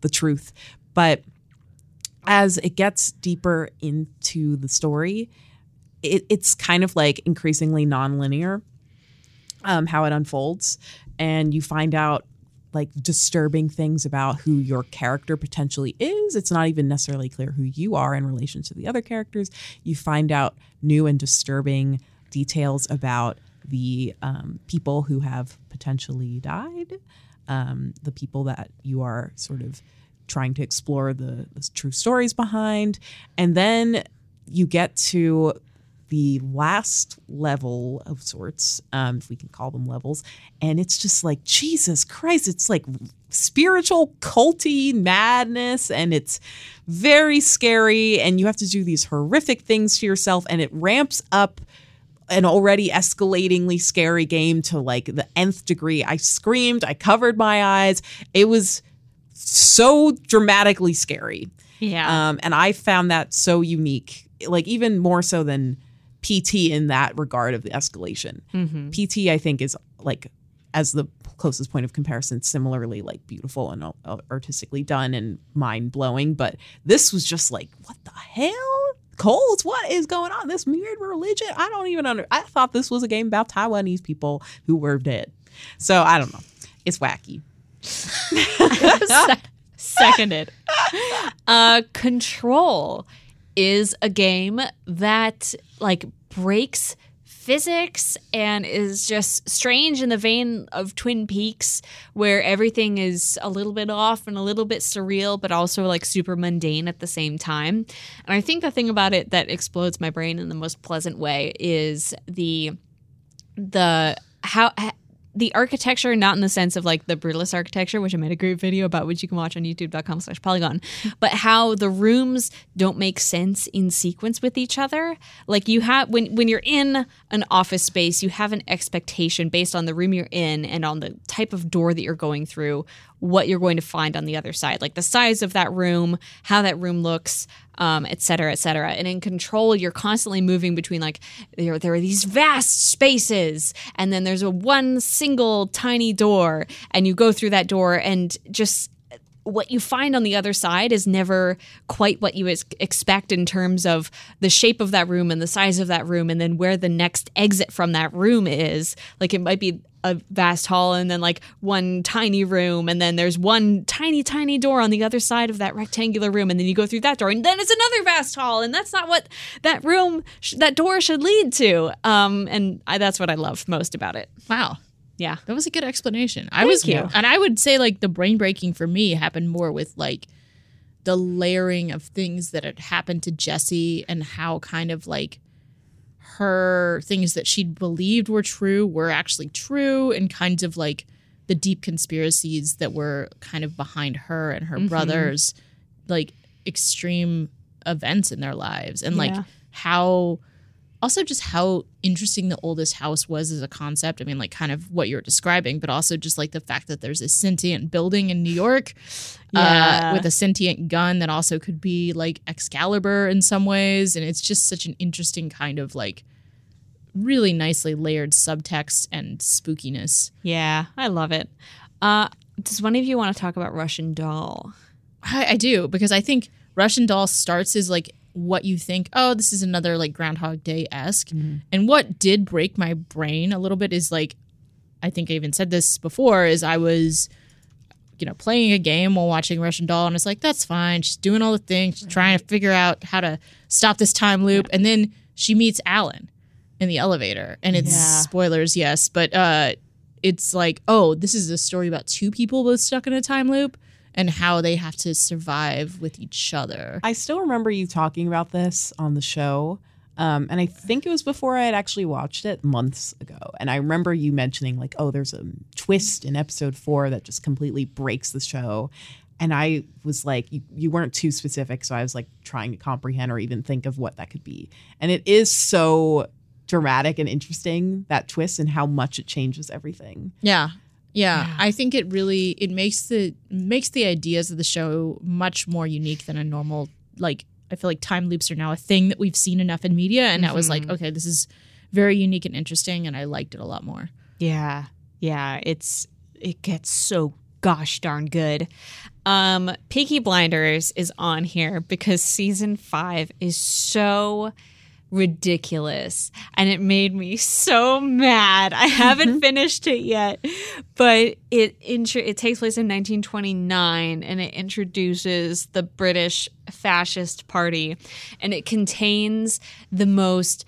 the truth. But as it gets deeper into the story, it, it's kind of like increasingly nonlinear um, how it unfolds. And you find out like disturbing things about who your character potentially is. It's not even necessarily clear who you are in relation to the other characters. You find out new and disturbing details about the um, people who have potentially died, um, the people that you are sort of trying to explore the, the true stories behind. And then you get to the last level of sorts, um, if we can call them levels, and it's just like Jesus Christ! It's like spiritual culty madness, and it's very scary. And you have to do these horrific things to yourself, and it ramps up an already escalatingly scary game to like the nth degree. I screamed, I covered my eyes. It was so dramatically scary. Yeah. Um, and I found that so unique, like even more so than PT in that regard of the escalation. PT, I think, is like as the closest point of comparison, similarly like beautiful and uh, artistically done and mind blowing. But this was just like, what the hell? Coles, what is going on? This weird religion? I don't even under. I thought this was a game about Taiwanese people who were dead. So I don't know. It's wacky. Seconded. uh, Control is a game that like breaks physics and is just strange in the vein of Twin Peaks, where everything is a little bit off and a little bit surreal, but also like super mundane at the same time. And I think the thing about it that explodes my brain in the most pleasant way is the the how the architecture, not in the sense of like the brutalist architecture, which I made a great video about, which you can watch on youtube.com slash polygon, but how the rooms don't make sense in sequence with each other. Like you have when when you're in an office space, you have an expectation based on the room you're in and on the type of door that you're going through what you're going to find on the other side, like the size of that room, how that room looks, um, et cetera, et cetera. And in control, you're constantly moving between like there, there are these vast spaces, and then there's a one single tiny door, and you go through that door, and just what you find on the other side is never quite what you expect in terms of the shape of that room and the size of that room and then where the next exit from that room is. Like it might be a vast hall and then like one tiny room and then there's one tiny tiny door on the other side of that rectangular room and then you go through that door and then it's another vast hall and that's not what that room sh- that door should lead to. Um and I, that's what i love most about it. Wow. Yeah That was a good explanation. I was you. and I would say like the brain breaking for me happened more with like the layering of things that had happened to Jesse and how kind of like her things that she'd believed were true were actually true and kinds of like the deep conspiracies that were kind of behind her and her mm-hmm. brothers like extreme events in their lives and like Yeah. how also just how interesting the oldest house was as a concept. I mean, like kind of what you're describing, but also just like the fact that there's a sentient building in New York Yeah. uh, with a sentient gun that also could be like Excalibur in some ways. And it's just such an interesting kind of like really nicely layered subtext and spookiness. yeah i love it uh does one of you want to talk about russian doll I, I do because I think Russian Doll starts as like what you think. Oh, this is another like Groundhog Day esque. And what did break my brain a little bit is like, I think I even said this before. Is I was, you know, playing a game while watching Russian Doll, and it's like that's fine. She's doing all the things, she's trying to figure out how to stop this time loop, and then she meets Alan in the elevator, and it's Yeah. spoilers, yes, but uh, it's like, oh, this is a story about two people both stuck in a time loop and how they have to survive with each other. I still remember you talking about this on the show. Um, and I think it was before I had actually watched it months ago. And I remember you mentioning, like, oh, there's a twist in episode four that just completely breaks the show. And I was like, you, you weren't too specific. So I was like trying to comprehend or even think of what that could be. And it is so dramatic and interesting, that twist, and how much it changes everything. Yeah. Yeah, I think it really it makes the makes the ideas of the show much more unique than a normal like I feel like time loops are now a thing that we've seen enough in media and that was like okay this is very unique and interesting and I liked it a lot more. Yeah. Yeah, it's it gets so gosh darn good. Um Peaky Blinders is on here because season 5 is so ridiculous. And it made me so mad. I haven't mm-hmm. finished it yet, but it intro- it takes place in 1929 and it introduces the British fascist party. And it contains the most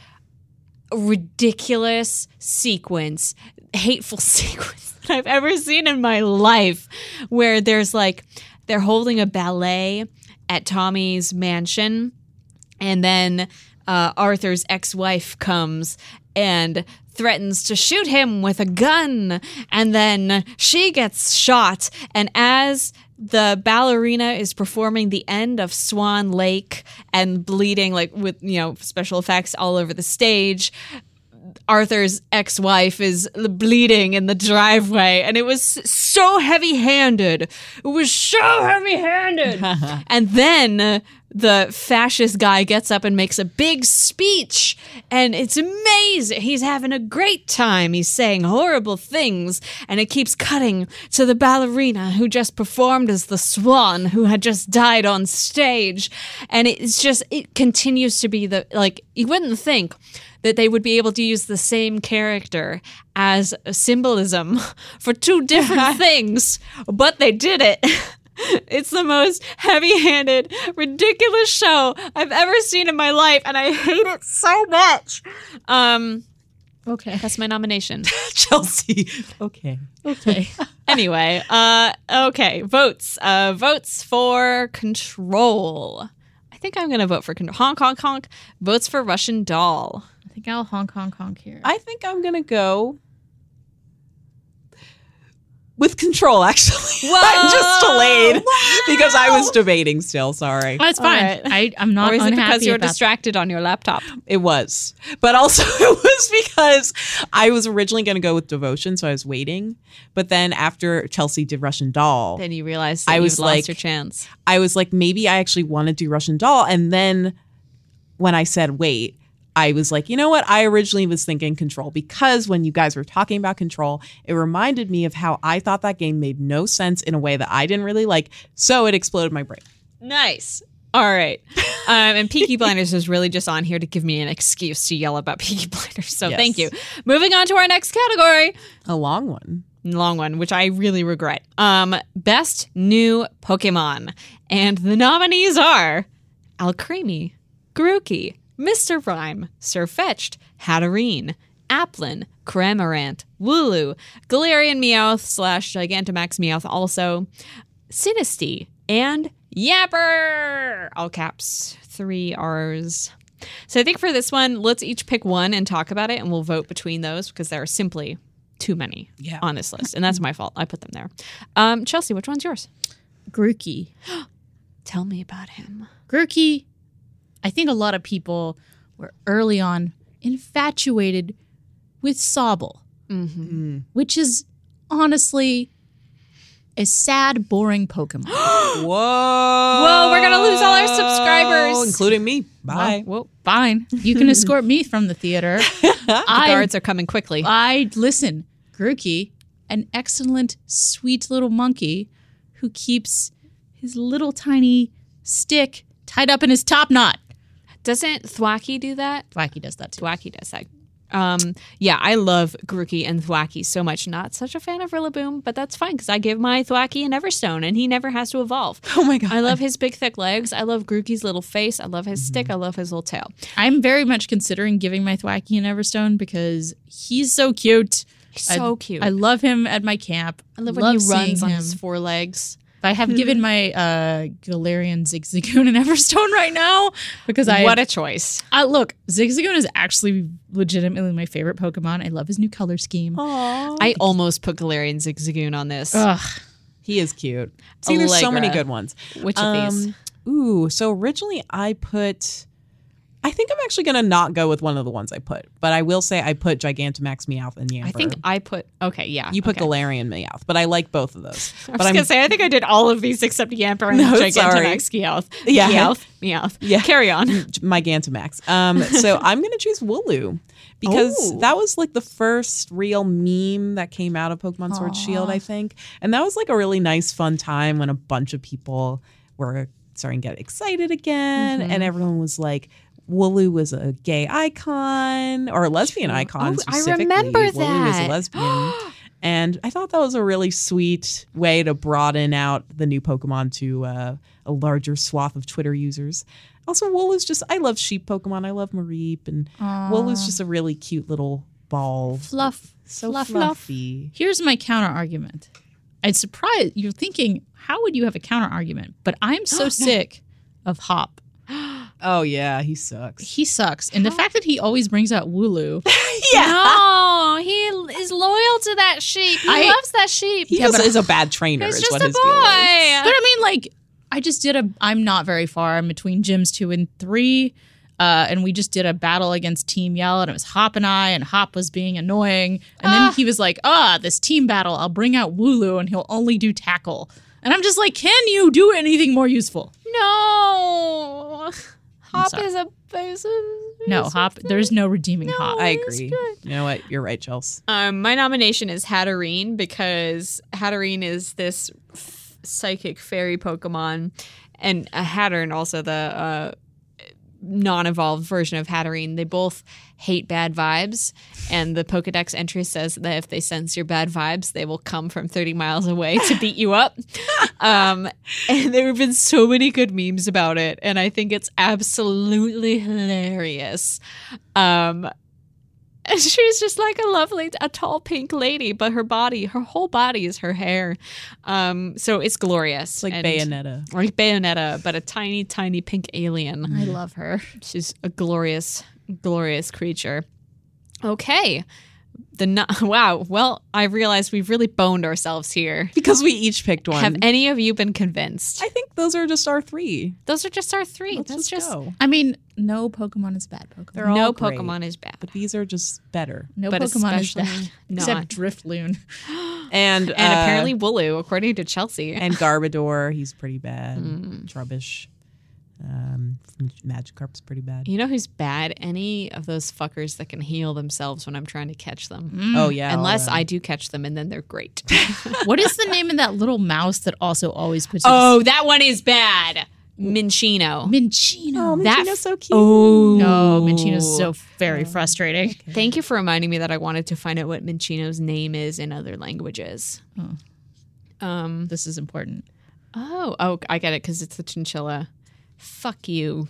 ridiculous sequence, hateful sequence that I've ever seen in my life, where there's like they're holding a ballet at Tommy's mansion, and then uh, Arthur's ex-wife comes and threatens to shoot him with a gun, and then she gets shot, and as the ballerina is performing the end of Swan Lake and bleeding like with you know special effects all over the stage. Arthur's ex-wife is bleeding in the driveway and it was so heavy-handed. It was so heavy-handed. and then the fascist guy gets up and makes a big speech and it's amazing. He's having a great time. He's saying horrible things and it keeps cutting to the ballerina who just performed as the swan who had just died on stage and it's just it continues to be the like you wouldn't think that they would be able to use the same character as a symbolism for two different things, but they did it. It's the most heavy handed, ridiculous show I've ever seen in my life, and I hate it so much. Um, Okay. that's my nomination. Chelsea. Okay. Okay. anyway, uh, okay, votes. Uh, votes for control. I think I'm gonna vote for control. Honk, honk, honk. Votes for Russian doll. I think I'll honk honk honk here. I think I'm gonna go with control, actually. I'm just delayed because I was debating still. Sorry. That's fine. right. I, I'm not or is it unhappy because you're about distracted on your laptop? It was. But also it was because I was originally going to go with devotion, so I was waiting. But then after Chelsea did Russian Doll, Then you realized that I was lost like- your chance. I was like, maybe I actually want to do Russian Doll. And then when I said wait, I was like, you know what? I originally was thinking Control because when you guys were talking about Control, it reminded me of how I thought that game made no sense in a way that I didn't really like. So it exploded my brain. Nice. All right. Um, and Peaky Blinders is really just on here to give me an excuse to yell about Peaky Blinders. So Yes. thank you. Moving on to our next category. A long one. long one, which I really regret. Um, best new Pokemon, and the nominees are Alcremie, Grookey, Mr. Rime, Sirfetch'd, Hatterene, Applin, Cramorant, Wooloo, Galarian Meowth slash Gigantamax Meowth also, Sinistea, and Yamper! All caps, three R's. So I think for this one, let's each pick one and talk about it, and we'll vote between those because there are simply too many Yeah. on this list, and that's my fault. I put them there. Um, Chelsea, which one's yours? Grookey. Tell me about him. Grookey, I think a lot of people were early on infatuated with Sobble, mm-hmm. which is honestly a sad, boring Pokemon. Whoa. Whoa, we're gonna lose all our subscribers. Including me. Bye. well, fine. You can escort me from the theater. The I, guards are coming quickly. I listen. Grookey, an excellent, sweet little monkey who keeps his little tiny stick tied up in his top knot. Doesn't Thwackey do that? Thwackey does that too. Thwackey does that. Um, yeah, I love Grookey and Thwackey so much. Not such a fan of Rillaboom, but that's fine because I give my Thwackey an Everstone and he never has to evolve. Oh my god. I love his big thick legs. I love Grookey's little face. I love his stick. I love his little tail. I'm very much considering giving my Thwackey an Everstone because he's so cute. He's so I, cute. I love him at my camp. I love when he runs on his four legs. I have given my uh, Galarian Zigzagoon an Everstone right now because I what a choice. I look, Zigzagoon is actually legitimately my favorite Pokemon. I love his new color scheme. Aww. I almost put Galarian Zigzagoon on this. Ugh. He is cute. See, there's so many good ones. Which of these? Um, Ooh, so originally I put. I think I'm actually gonna not go with one of the ones I put, but I will say I put Gigantamax Meowth and Yamper. I think I put okay, yeah. you put okay. Galarian Meowth, but I like both of those. I But was I'm gonna say I think I did all of these except Yamper and No, Gigantamax. Meowth. Yeah. Meowth. Meowth. Yeah. Carry on. my Gantamax. Um, so I'm gonna choose Wooloo because Oh. that was like the first real meme that came out of Pokemon Sword Shield, I think, and that was like a really nice, fun time when a bunch of people were starting to get excited again, Mm-hmm. and everyone was like. Wooloo was a gay icon or a lesbian icon. Oh, I remember Wooloo was a that. lesbian. And I thought that was a really sweet way to broaden out the new Pokemon to uh, a larger swath of Twitter users. Also, Wooloo's just, I love sheep Pokemon. I love Mareep. And Wooloo's just a really cute little ball. Fluff. So fluff, fluffy. Here's my counter argument. I'm surprised you're thinking, how would you have a counter argument? But I'm so sick of Hop. Oh, yeah, he sucks. He sucks. And the fact that he always brings out Wooloo. Yeah. No, he is loyal to that sheep. He I- loves that sheep. He is, is a bad trainer, He's is just what a his boy. But I mean, like, I just did a. I'm not very far. I'm between gyms two and three, uh, and we just did a battle against Team Yell, and it was Hop and I, and Hop was being annoying, and then he was like, "Ah, this team battle. I'll bring out Wooloo, and he'll only do tackle." And I'm just like, "Can you do anything more useful?" No. Hop is a is a- No, Hop. There's no redeeming Hop. I agree. good. You know what? You're right, Chels. Um, my nomination is Hatterene because Hatterene is this f- psychic fairy Pokemon, and a Hattrem also the uh, non-evolved version of Hatterene. They both hate bad vibes, and the Pokedex entry says that if they sense your bad vibes, they will come from 30 miles away to beat you up. um, and there have been so many good memes about it, and I think it's absolutely hilarious. Um, and she's just like a lovely, a tall pink lady, but her body, her whole body is her hair. Um, so it's glorious. It's like And- Bayonetta. Like Bayonetta, but a tiny, tiny pink alien. I love her. She's a glorious, glorious creature. Okay. The no- wow. Well, I realized we've really boned ourselves here. because we each picked one. Have any of you been convinced? I think those are just our three. Those are just our 3 Let's That's just just go. I mean, no Pokemon is bad Pokemon. They're all no great, Pokemon is bad. but these are just better. no but Pokemon is especially bad. not. Except Drifloon. And and uh, apparently Wooloo, according to Chelsea. and Garbodor, he's pretty bad. Mm. Trubbish, um, Magikarp's pretty bad. you know who's bad? Any of those fuckers that can heal themselves when I'm trying to catch them. Oh yeah, Unless. I do catch them and then they're great. what is the name of that little mouse that also always puts? oh, that one is bad. Minccino. Minccino. Oh, that Minccino's so cute. Oh no, Minccino's so very frustrating. Thank you for reminding me that I wanted to find out what Minccino's name is in other languages. Um. This is important. Oh. Oh, I get it because it's the chinchilla. Fuck you.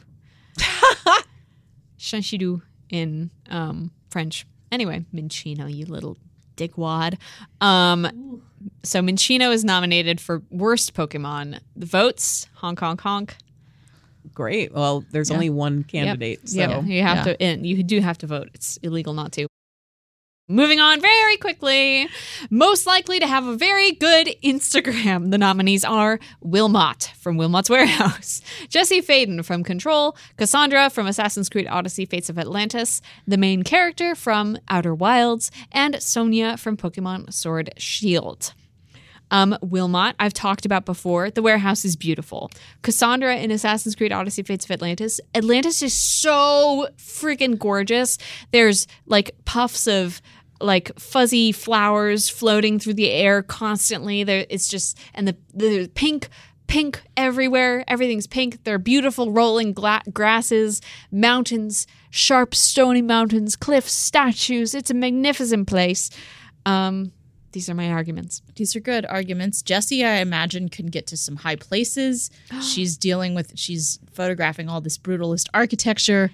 Chinchidou in um French. Anyway, Minccino, you little dickwad. Um. So Minccino is nominated for worst Pokemon. The votes: honk honk honk. Great. Well, there's only one candidate, so Yep, you have to, and you do have to vote. It's illegal not to. Moving on very quickly. Most likely to have a very good Instagram. The nominees are Wilmot from Wilmot's Warehouse, Jesse Faden from Control, Cassandra from Assassin's Creed Odyssey Fates of Atlantis, the main character from Outer Wilds, and Sonia from Pokemon Sword Shield. Um, Wilmot, I've talked about before. The warehouse is beautiful. Cassandra in Assassin's Creed Odyssey Fates of Atlantis. Atlantis is so freaking gorgeous. There's like puffs of like fuzzy flowers floating through the air constantly. There it's just and the the pink pink everywhere. Everything's pink. There are beautiful rolling gla- grasses, mountains, sharp stony mountains, cliffs, statues. It's a magnificent place. Um, these are my arguments. These are good arguments. Jesse, I imagine, can get to some high places. she's dealing with, she's photographing all this brutalist architecture.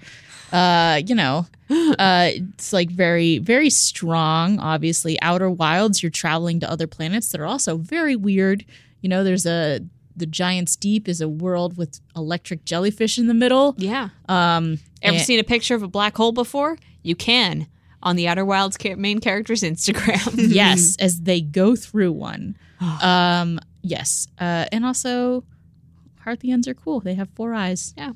Uh, you know, uh, it's like very, very strong. Obviously, Outer Wilds, you're traveling to other planets that are also very weird. You know, there's a, the Giant's Deep is a world with electric jellyfish in the middle. Yeah. Um, Ever and- seen a picture of a black hole before? You can on the Outer Wilds ca- main character's Instagram. yes, as they go through one. um, yes, uh, and also Hearthians are cool. They have four eyes. yeah.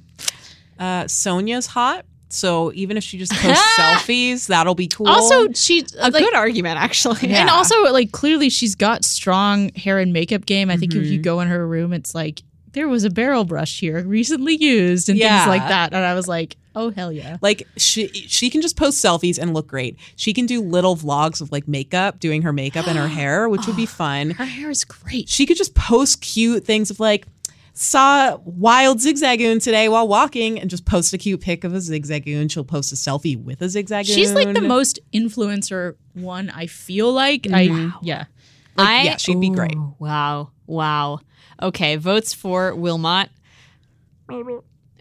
uh, Sonia's hot. So even if she just posts selfies, that'll be cool. Also, she A like, good argument, actually. Yeah. and also like clearly she's got strong hair and makeup game. I think if Mm-hmm. you go in her room, it's like there was a barrel brush here recently used and Yeah. things like that. And I was like, oh hell yeah. like she she can just post selfies and look great. She can do little vlogs of like makeup, doing her makeup and her hair, which would be fun. Her hair is great. She could just post cute things of like saw wild zigzagoon today while walking and just post a cute pic of a zigzagoon. She'll post a selfie with a zigzagoon. She's like the most influencer one. I feel like I mm-hmm. yeah. I, yeah, she'd be great. Ooh, Wow. Wow. Okay. Votes for Wilmot.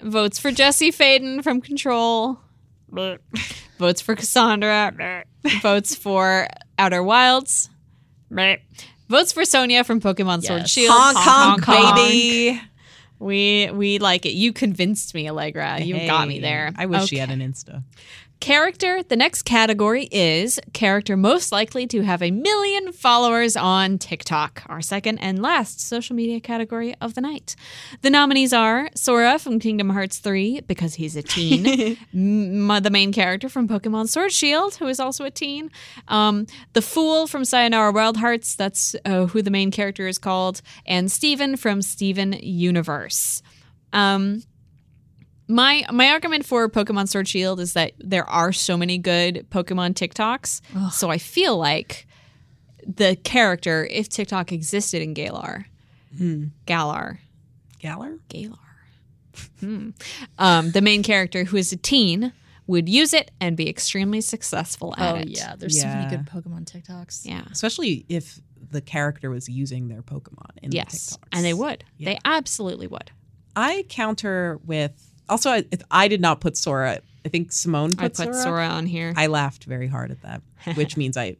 Votes for Jesse Faden from Control. Votes for Cassandra. Votes for Outer Wilds. Votes for Sonia from Pokemon Sword Yes. Shield. honk honk, honk. baby. We we like it. You convinced me, Allegra. You got me there. I wish she had an Insta. Character. The next category is character most likely to have a million followers on TikTok, our second and last social media category of the night. The nominees are Sora from Kingdom Hearts 3, because he's a teen, M- the main character from Pokemon Sword Shield, who is also a teen, um, the Fool from Sayonara Wild Hearts, that's uh, who the main character is called, and Steven from Steven Universe. Um, my my argument for Pokemon Sword Shield is that there are so many good Pokemon TikToks. So I feel like the character, if TikTok existed in Galar, Galar, Galar? Galar, hmm. um, the main character who is a teen would use it and be extremely successful at Oh it. yeah, there's so many good Pokemon TikToks. yeah. Especially if the character was using their Pokemon in Yes, the TikToks. and they would. Yeah. They absolutely would. I counter with also I, I did not put Sora. I think Simone put, I put Sora. Sora on here. I laughed very hard at that, which means I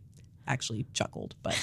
actually chuckled. But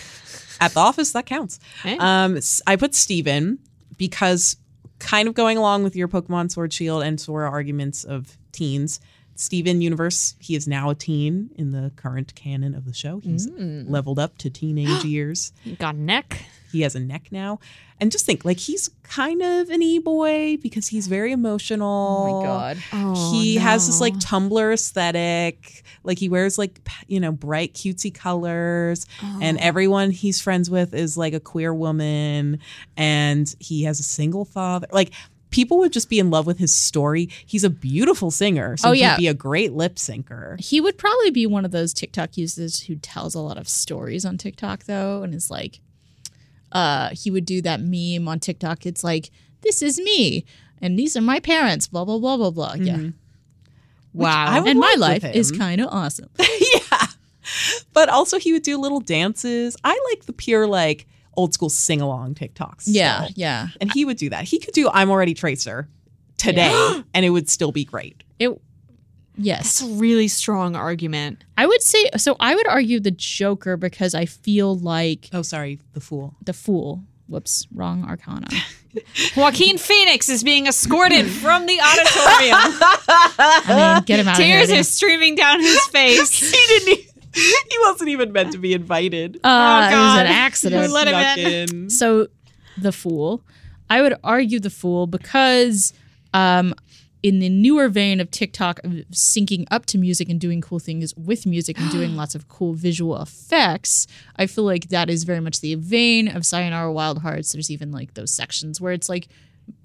at the office, that counts. Hey. Um, I put Steven because kind of going along with your Pokemon Sword Shield and Sora arguments of teens. Steven Universe, he is now a teen in the current canon of the show. He's Mm. leveled up to teenage years. Got a neck. He has a neck now. And just think, like, he's kind of an e boy because he's very emotional. Oh my god. Oh, he has this like Tumblr aesthetic. Like he wears like you know bright cutesy colors, and everyone he's friends with is like a queer woman, and he has a single father. Like people would just be in love with his story. He's a beautiful singer, so Oh, yeah. he'd be a great lip syncer. He would probably be one of those TikTok users who tells a lot of stories on TikTok though, and is like, uh, he would do that meme on TikTok. It's like, this is me, and these are my parents. Blah blah blah blah blah. Yeah, Wow. And my life is kind of awesome. yeah, but also he would do little dances. I like the pure like old school sing along TikToks. yeah, still. yeah. and he would do that. He could do "I'm Already Tracer" today, and it would still be great. It. That's Yes, a really strong argument. I would say so. I would argue the Joker because I feel like Oh, sorry, the fool. the Fool. Whoops, wrong Arcana. Joaquin Phoenix is being escorted from the auditorium. I mean, get him out Tears of here. Tears are streaming down his face. He didn't. e- He wasn't even meant to be invited. Uh, it was an accident. Let him in. in. So, the fool. I would argue the fool because, um, in the newer vein of TikTok, of syncing up to music and doing cool things with music and doing lots of cool visual effects, I feel like that is very much the vein of Sayonara Wild Hearts. There's even like those sections where it's like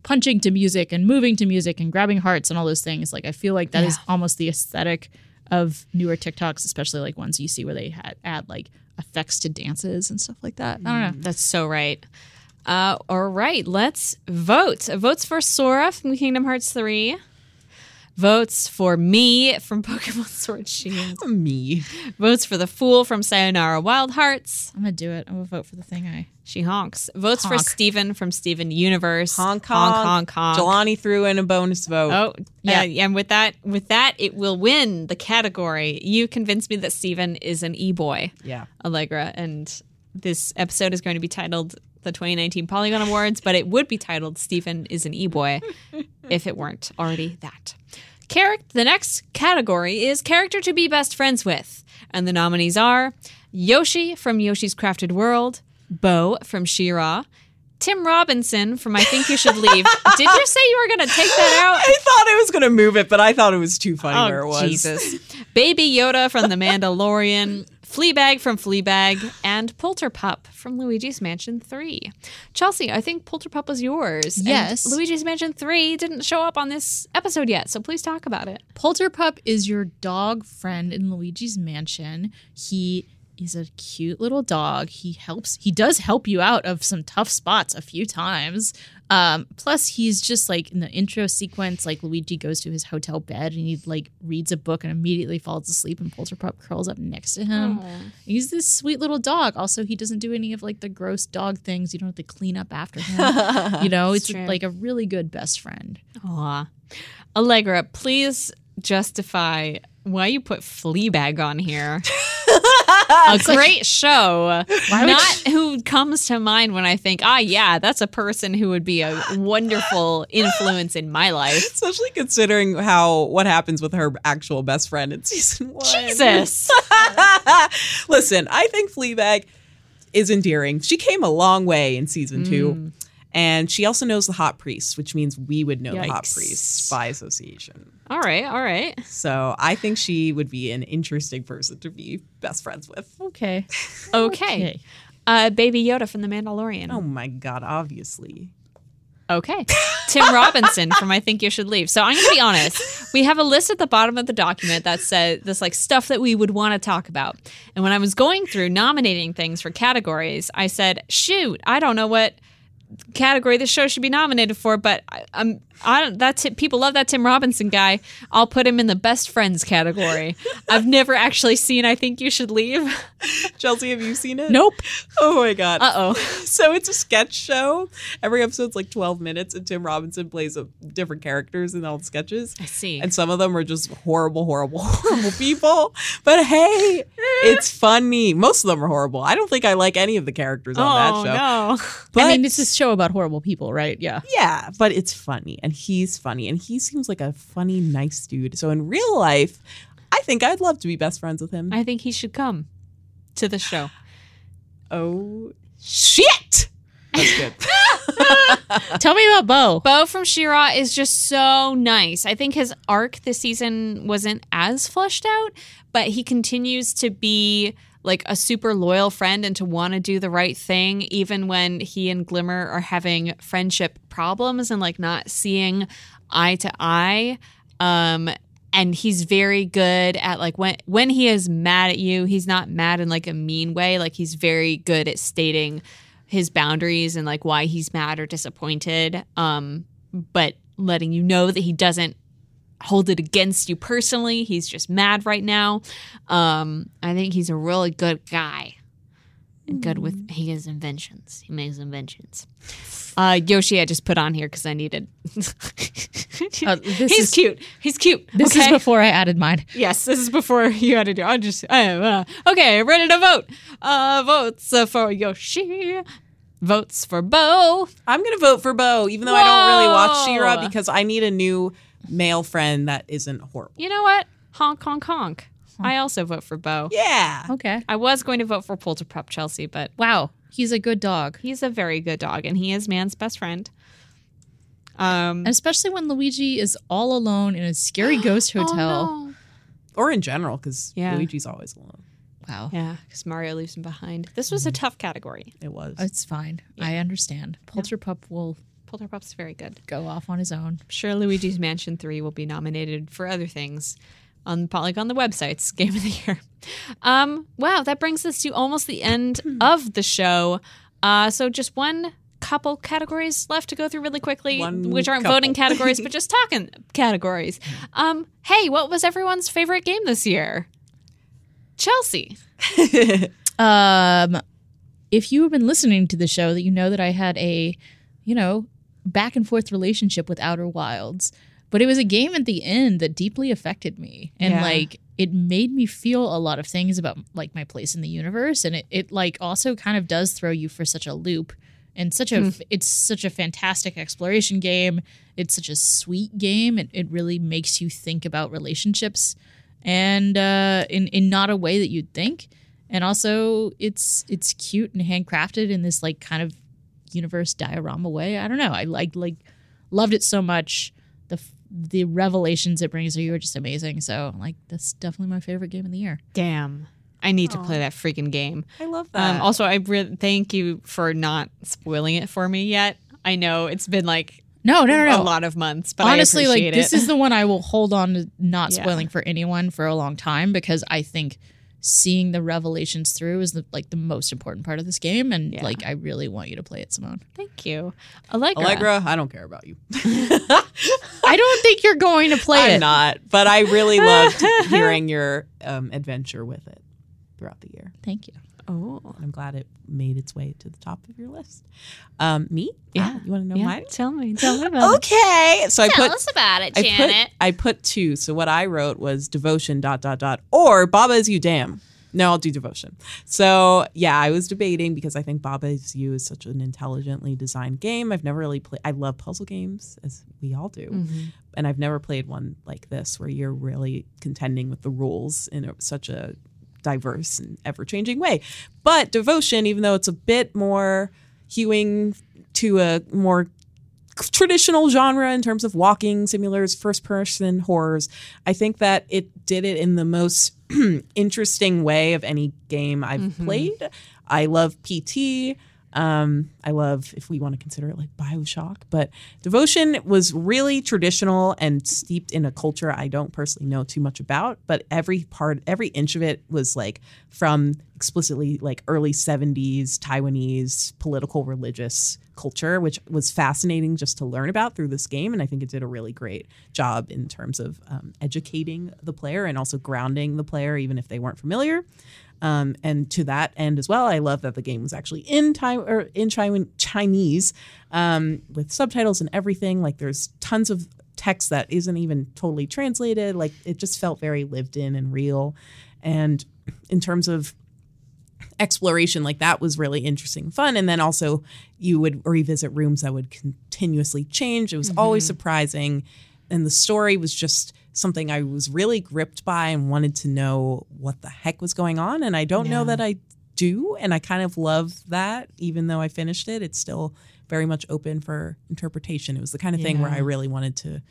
punching to music and moving to music and grabbing hearts and all those things. Like I feel like that is almost the aesthetic of newer TikToks, especially like ones you see where they had add like effects to dances and stuff like that. I don't know. That's so right. Uh, all right, let's vote. Votes for Sora from Kingdom Hearts 3. Votes for me from Pokemon Sword Shield. me. Votes for the Fool from Sayonara Wild Hearts. I'm gonna do it. I'm gonna vote for the thing I. She honks. Votes for Honk. Steven from Steven Universe. Honk honk, honk. honk, honk. Jelani threw in a bonus vote. Oh, Yeah. yeah. and with that, with that, it will win the category. You convinced me that Steven is an e-boy, Yeah. Allegra, and this episode is going to be titled the 2019 Polygon Awards, but it would be titled Steven is an e-boy if it weren't already that. Character. The next category is character to be best friends with, and the nominees are Yoshi from Yoshi's Crafted World, Bow from She-Ra, Tim Robinson from I Think You Should Leave. Did you say you were going to take that out? I thought I was going to move it, but I thought it was too funny oh, where it was. Oh, Jesus. Baby Yoda from The Mandalorian, Fleabag from Fleabag, and Polterpup from Luigi's Mansion 3. Chelsea, I think Polterpup was yours. Yes. Luigi's Mansion 3 didn't show up on this episode yet, so please talk about it. Polterpup is your dog friend in Luigi's Mansion. He is a cute little dog. He helps. He does help you out of some tough spots a few times. Um, plus, he's just like in the intro sequence, like Luigi goes to his hotel bed and he like reads a book and immediately falls asleep, and Polterpup curls up next to him. He's this sweet little dog. Also, he doesn't do any of like the gross dog things. You don't have to clean up after him. you know, it's like a really good best friend. Aw. Allegra, please justify why you put Fleabag on here. a great show. Not who comes to mind when I think, ah, yeah, that's a person who would be a wonderful influence in my life. Especially considering how what happens with her actual best friend in season one. Jesus. Listen, I think Fleabag is endearing. She came a long way in season two. And she also knows the hot priest, which means we would know the hot priest by association. All right, all right. So I think she would be an interesting person to be best friends with. Okay. Okay. Uh, Baby Yoda from The Mandalorian. Oh my God, obviously. Okay. Tim Robinson from I Think You Should Leave. So I'm going to be honest. We have a list at the bottom of the document that said this like stuff that we would want to talk about. And when I was going through nominating things for categories, I said, shoot, I don't know what category this show should be nominated for, but I, I'm I don't that Ti- people love that Tim Robinson guy. I'll put him in the best friends category. I've never actually seen I Think You Should Leave. Chelsea, have you seen it? Nope. Oh my God. Uh oh. So it's a sketch show. Every episode's like 12 minutes, and Tim Robinson plays a, different characters in all the sketches. I see. And some of them are just horrible, horrible, horrible people. But hey, it's funny. Most of them are horrible. I don't think I like any of the characters on Oh that show. no. But I mean, it's a show about horrible people, right? Yeah. yeah, but it's funny. And and he's funny, and he seems like a funny, nice dude. So in real life, I think I'd love to be best friends with him. I think he should come to the show. oh shit! That's good. Tell me about Bow. Bow from She-Ra is just so nice. I think his arc this season wasn't as fleshed out, but he continues to be like a super loyal friend and to want to do the right thing even when he and Glimmer are having friendship problems and like not seeing eye to eye. Um and he's very good at like when when he is mad at you, he's not mad in like a mean way. Like he's very good at stating his boundaries and like why he's mad or disappointed. Um, but letting you know that he doesn't hold it against you personally. He's just mad right now. Um, I think he's a really good guy. And good with he has inventions. He makes inventions. Uh, Yoshi, I just put on here because I needed. Uh, this He's is- cute. He's cute. This is before I added mine. Yes, this is before you added your. I just uh, okay. Ready to vote? Uh, votes uh, for Yoshi. Votes for Bow. I'm gonna vote for Bow, even though I don't really watch She-Ra because I need a new male friend that isn't horrible. You know what? Honk, honk, honk. I also vote for Bow. Yeah. Okay. I was going to vote for Polterpup Chelsea, but Wow. He's a good dog. he's a very good dog, and he is man's best friend. Um, And especially when Luigi is all alone in a scary ghost hotel. Oh, no. Or in general, because Yeah. Luigi's always alone. Wow. Yeah, because Mario leaves him behind. This was a tough category. It was. It's fine. I understand. Polterpup will Polterpup's very good. go off on his own. I'm sure Luigi's Mansion 3 will be nominated for other things on like on the websites Game of the Year. Um, wow, that brings us to almost the end of the show. Uh, so just one couple categories left to go through really quickly, One which aren't couple. voting categories, but just talking categories. Um, hey, what was everyone's favorite game this year? Chelsea. Um, if you have been listening to the show, that you know that I had a, you know, back and forth relationship with Outer Wilds, but it was a game at the end that deeply affected me, and Yeah. like it made me feel a lot of things about like my place in the universe, and it it like also kind of does throw you for such a loop. And such a, it's such a fantastic exploration game. It's such a sweet game. It, it really makes you think about relationships, and uh, in in not a way that you'd think and also it's it's cute and handcrafted in this like kind of universe diorama way. I don't know. I like like loved it so much. The the revelations it brings to you are just amazing. So like that's definitely my favorite game of the year. Damn. I need to play that freaking game. I love that. Um, also, I re- thank you for not spoiling it for me yet. I know it's been like No, no, no, no. a lot of months, but Honestly, I like appreciate this is the one I will hold on to not Yeah. spoiling for anyone for a long time because I think seeing the revelations through is the like the most important part of this game and Yeah. like I really want you to play it, Simone. Thank you, Allegra. Allegra, I don't care about you. I don't think you're going to play I'm it. not, but I really loved hearing your um, adventure with it throughout the year. Thank you. Oh, I'm glad it made its way to the top of your list. Um, me? Yeah. Ah, you want to know yeah. mine? Tell me, tell me about Okay. So I put Tell us about it, I put I put two. So what I wrote was devotion dot dot dot or Baba is you damn. No, I'll do devotion. So yeah, I was debating because I think Baba is you is such an intelligently designed game. I've never really played. I love puzzle games, as we all do, Mm-hmm. and I've never played one like this where you're really contending with the rules in a, such a diverse and ever changing way. But devotion, even though it's a bit more hewing to a more traditional genre in terms of walking simulators, first person horrors. I think that it did it in the most interesting way of any game I've mm-hmm. played. I love PT. Um, I love if we want to consider it like Bioshock, but Devotion was really traditional and steeped in a culture I don't personally know too much about. But every part, every inch of it was like from explicitly like early 70s Taiwanese political religious culture, which was fascinating just to learn about through this game. And I think it did a really great job in terms of um, educating the player and also grounding the player, even if they weren't familiar. Um, and to that end as well, I love that the game was actually in time or in Chinese um, with subtitles and everything. Like there's tons of text that isn't even totally translated. Like it just felt very lived in and real. And in terms of exploration like that was really interesting fun and then also you would revisit rooms that would continuously change it was always surprising and the story was just something i was really gripped by and wanted to know what the heck was going on and i don't know that i do and i kind of love that even though i finished it it's still very much open for interpretation it was the kind of thing where i really wanted to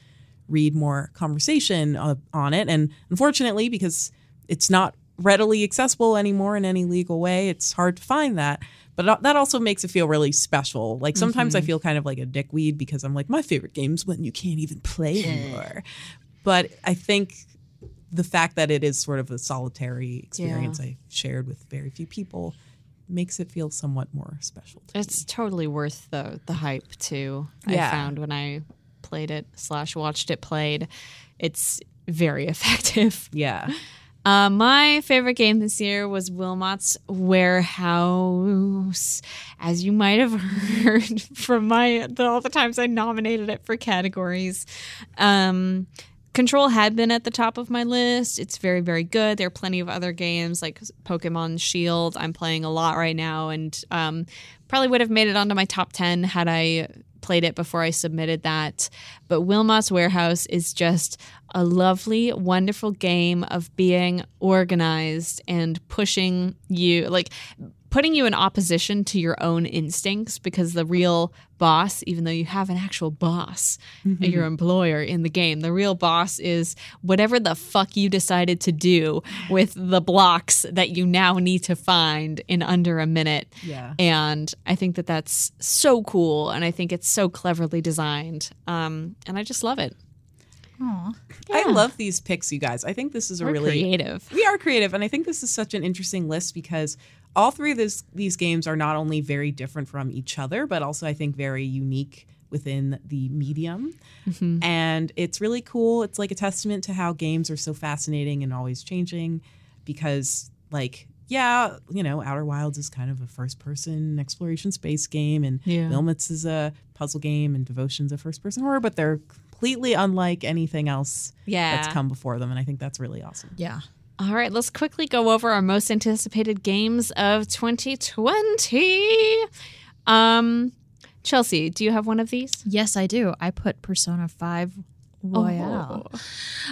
read more conversation uh, on it. And unfortunately, because it's not readily accessible anymore in any legal way, it's hard to find that. But that also makes it feel really special. Like sometimes I feel kind of like a dickweed because I'm like, my favorite game's when you can't even play anymore. But I think the fact that it is sort of a solitary experience I shared with very few people makes it feel somewhat more special. to It's totally worth the the hype too. Yeah. I found when I played it slash watched it played. It's very effective. Yeah. Uh, my favorite game this year was Wilmot's Warehouse. As you might have heard from my the, all the times I nominated it for categories. Um, Control had been at the top of my list. It's very, very good. There are plenty of other games like Pokemon Shield. I'm playing a lot right now, and um, probably would have made it onto my top 10 had I played it before I submitted that. But Wilmot's Warehouse is just a lovely, wonderful game of being organized and pushing you, like putting you in opposition to your own instincts because the real boss, even though you have an actual boss, your employer in the game, the real boss is whatever the fuck you decided to do with the blocks that you now need to find in under a minute. Yeah. And I think that that's so cool. And I think it's so cleverly designed. Um, and I just love it. I love these picks, you guys. I think this is a We're really creative. We are creative, and I think this is such an interesting list because all three of this, these games are not only very different from each other, but also I think very unique within the medium. Mm-hmm. And it's really cool. It's like a testament to how games are so fascinating and always changing because, like, yeah, you know, Outer Wilds is kind of a first person exploration space game, and Yeah. Is a puzzle game, and Devotion's a first person horror, but they're completely unlike anything else Yeah. that's come before them. And I think that's really awesome. Yeah. All right, let's quickly go over our most anticipated games of 2020. Um, Chelsea, do you have one of these? Yes, I do. I put Persona 5 Royal,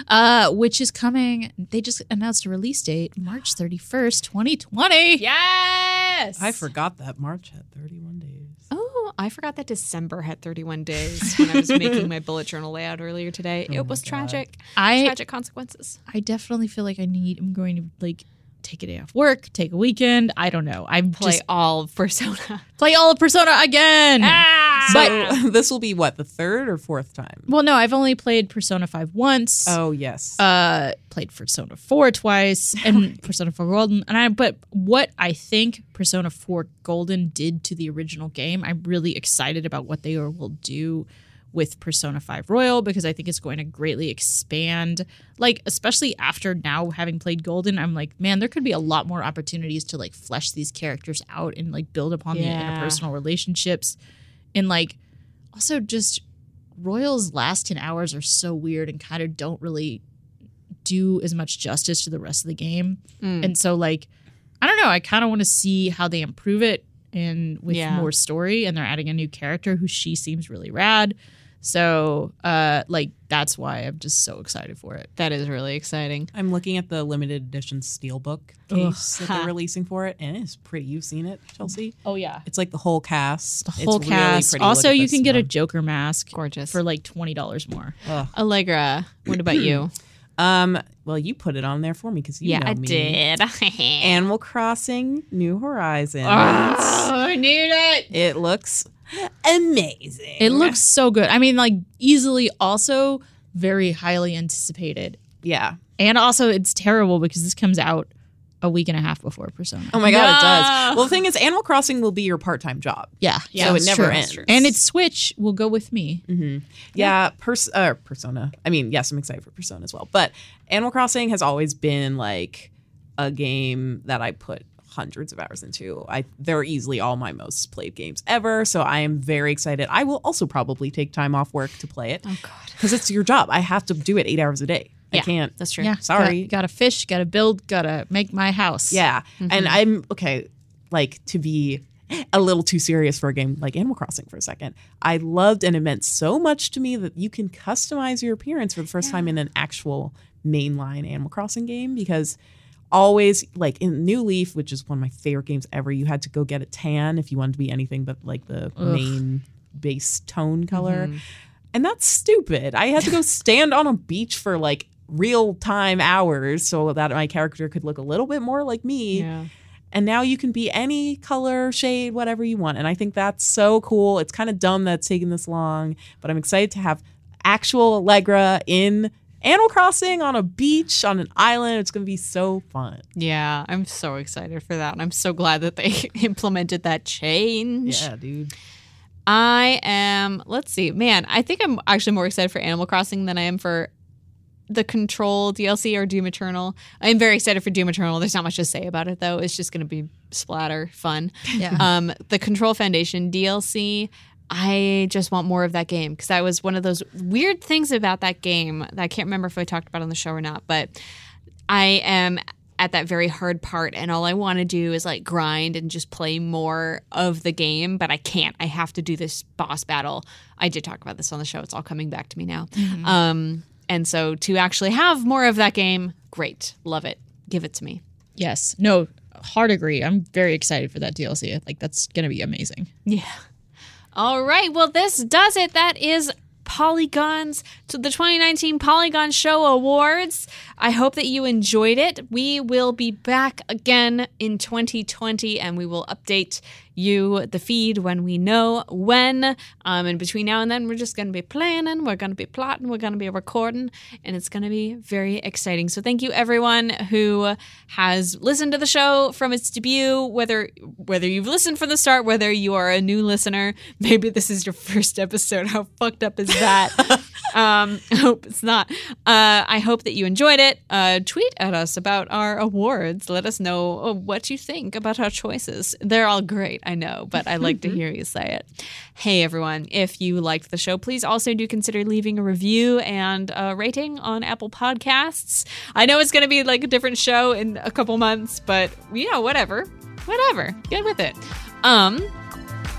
uh, which is coming. They just announced a release date, March 31st, 2020. Yes. I forgot that March had 31 days. Oh, I forgot that December had 31 days when I was making my bullet journal layout earlier today. Oh it was tragic. I- tragic consequences. I definitely feel like I need, I'm going to like take a day off work, take a weekend. I don't know. I'm Play just all of Persona. play all of Persona again. Ah! So this will be what, the third or fourth time? Well, no, I've only played Persona 5 once. Oh, yes. uh played Persona 4 twice and Persona 4 Golden and I but what I think Persona 4 Golden did to the original game I'm really excited about what they will do with Persona 5 Royal because I think it's going to greatly expand like especially after now having played Golden I'm like man there could be a lot more opportunities to like flesh these characters out and like build upon Yeah. the interpersonal relationships and like also just Royal's last 10 hours are so weird and kind of don't really do as much justice to the rest of the game. Mm. And so like I don't know, I kind of want to see how they improve it and with Yeah. more story and they're adding a new character who she seems really rad. So uh like that's why I'm just so excited for it. That is really exciting. I'm looking at the limited edition steelbook case that they're releasing for it, and it's pretty. You've seen it, Chelsea? Oh yeah. It's like the whole cast. The whole it's cast. Look also you can get a. Joker mask Gorgeous. for like $20 more. Allegra, what about you? Um. Well, you put it on there for me because you yeah, know I me. did. Animal Crossing: New Horizons. Ah. I knew it. It looks amazing. It looks so good. I mean like easily also very highly anticipated. Yeah. And also it's terrible because this comes out a week and a half before Persona. Oh my god, it does. Well, the thing is, Animal Crossing will be your part-time job. Yeah, yeah, so it it's never true. ends. And its Switch will go with me. Yeah, pers- uh, Persona. I mean, yes, I'm excited for Persona as well. But Animal Crossing has always been like a game that I put hundreds of hours into. I they're easily all my most played games ever. So I am very excited. I will also probably take time off work to play it. Oh god. Because it's your job. I have to do it eight hours a day. Yeah, I can't. That's true. Yeah, Sorry. Got, to fish. Got to build. Got to make my house. Yeah. Mm-hmm. And I'm okay, like to be a little too serious for a game like Animal Crossing for a second. I loved and it meant so much to me that you can customize your appearance for the first time in an actual mainline Animal Crossing game because always like in New Leaf, which is one of my favorite games ever, you had to go get a tan if you wanted to be anything but like the main base tone color. Mm-hmm. And that's stupid. I had to go stand on a beach for like real time hours so that my character could look a little bit more like me. Yeah. And now you can be any color, shade, whatever you want. And I think that's so cool. It's kind of dumb that it's taking this long, but I'm excited to have actual Allegra in Animal Crossing on a beach, on an island. It's going to be so fun. Yeah, I'm so excited for that. And I'm so glad that they implemented that change. Yeah, dude. I am, let's see, man, I think I'm actually more excited for Animal Crossing than I am for the Control DLC or Doom Eternal. I'm very excited for Doom Eternal. There's not much to say about it though. It's just going to be splatter fun. Yeah. Um, the Control Foundation DLC. I just want more of that game because that was one of those weird things about that game that I can't remember if I talked about on the show or not, but I am at that very hard part and all I want to do is like grind and just play more of the game, but I can't. I have to do this boss battle. I did talk about this on the show. It's all coming back to me now. Um and so to actually have more of that game, great. Love it. Give it to me. Yes. No. Hard agree. I'm very excited for that DLC. Like that's gonna be amazing. Yeah. All right. Well, this does it. That is Polygons to the 2019 Polygon Show Awards. I hope that you enjoyed it. We will be back again in 2020 and we will update you the feed when we know when. Um, and between now and then, we're just going to be planning, we're going to be plotting, we're going to be recording, and it's going to be very exciting. So thank you everyone who has listened to the show from its debut, whether whether you've listened from the start, whether you are a new listener, maybe this is your first episode. How fucked up is that? um, I hope it's not. Uh, I hope that you enjoyed it. Uh, tweet at us about our awards. Let us know uh, what you think about our choices. They're all great, I know, but I like to hear you say it. Hey, everyone, if you liked the show, please also do consider leaving a review and a rating on Apple Podcasts. I know it's going to be like a different show in a couple months, but you know, whatever. Whatever. Get with it. Um,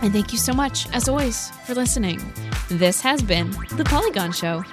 and thank you so much, as always, for listening. This has been The Polygon Show.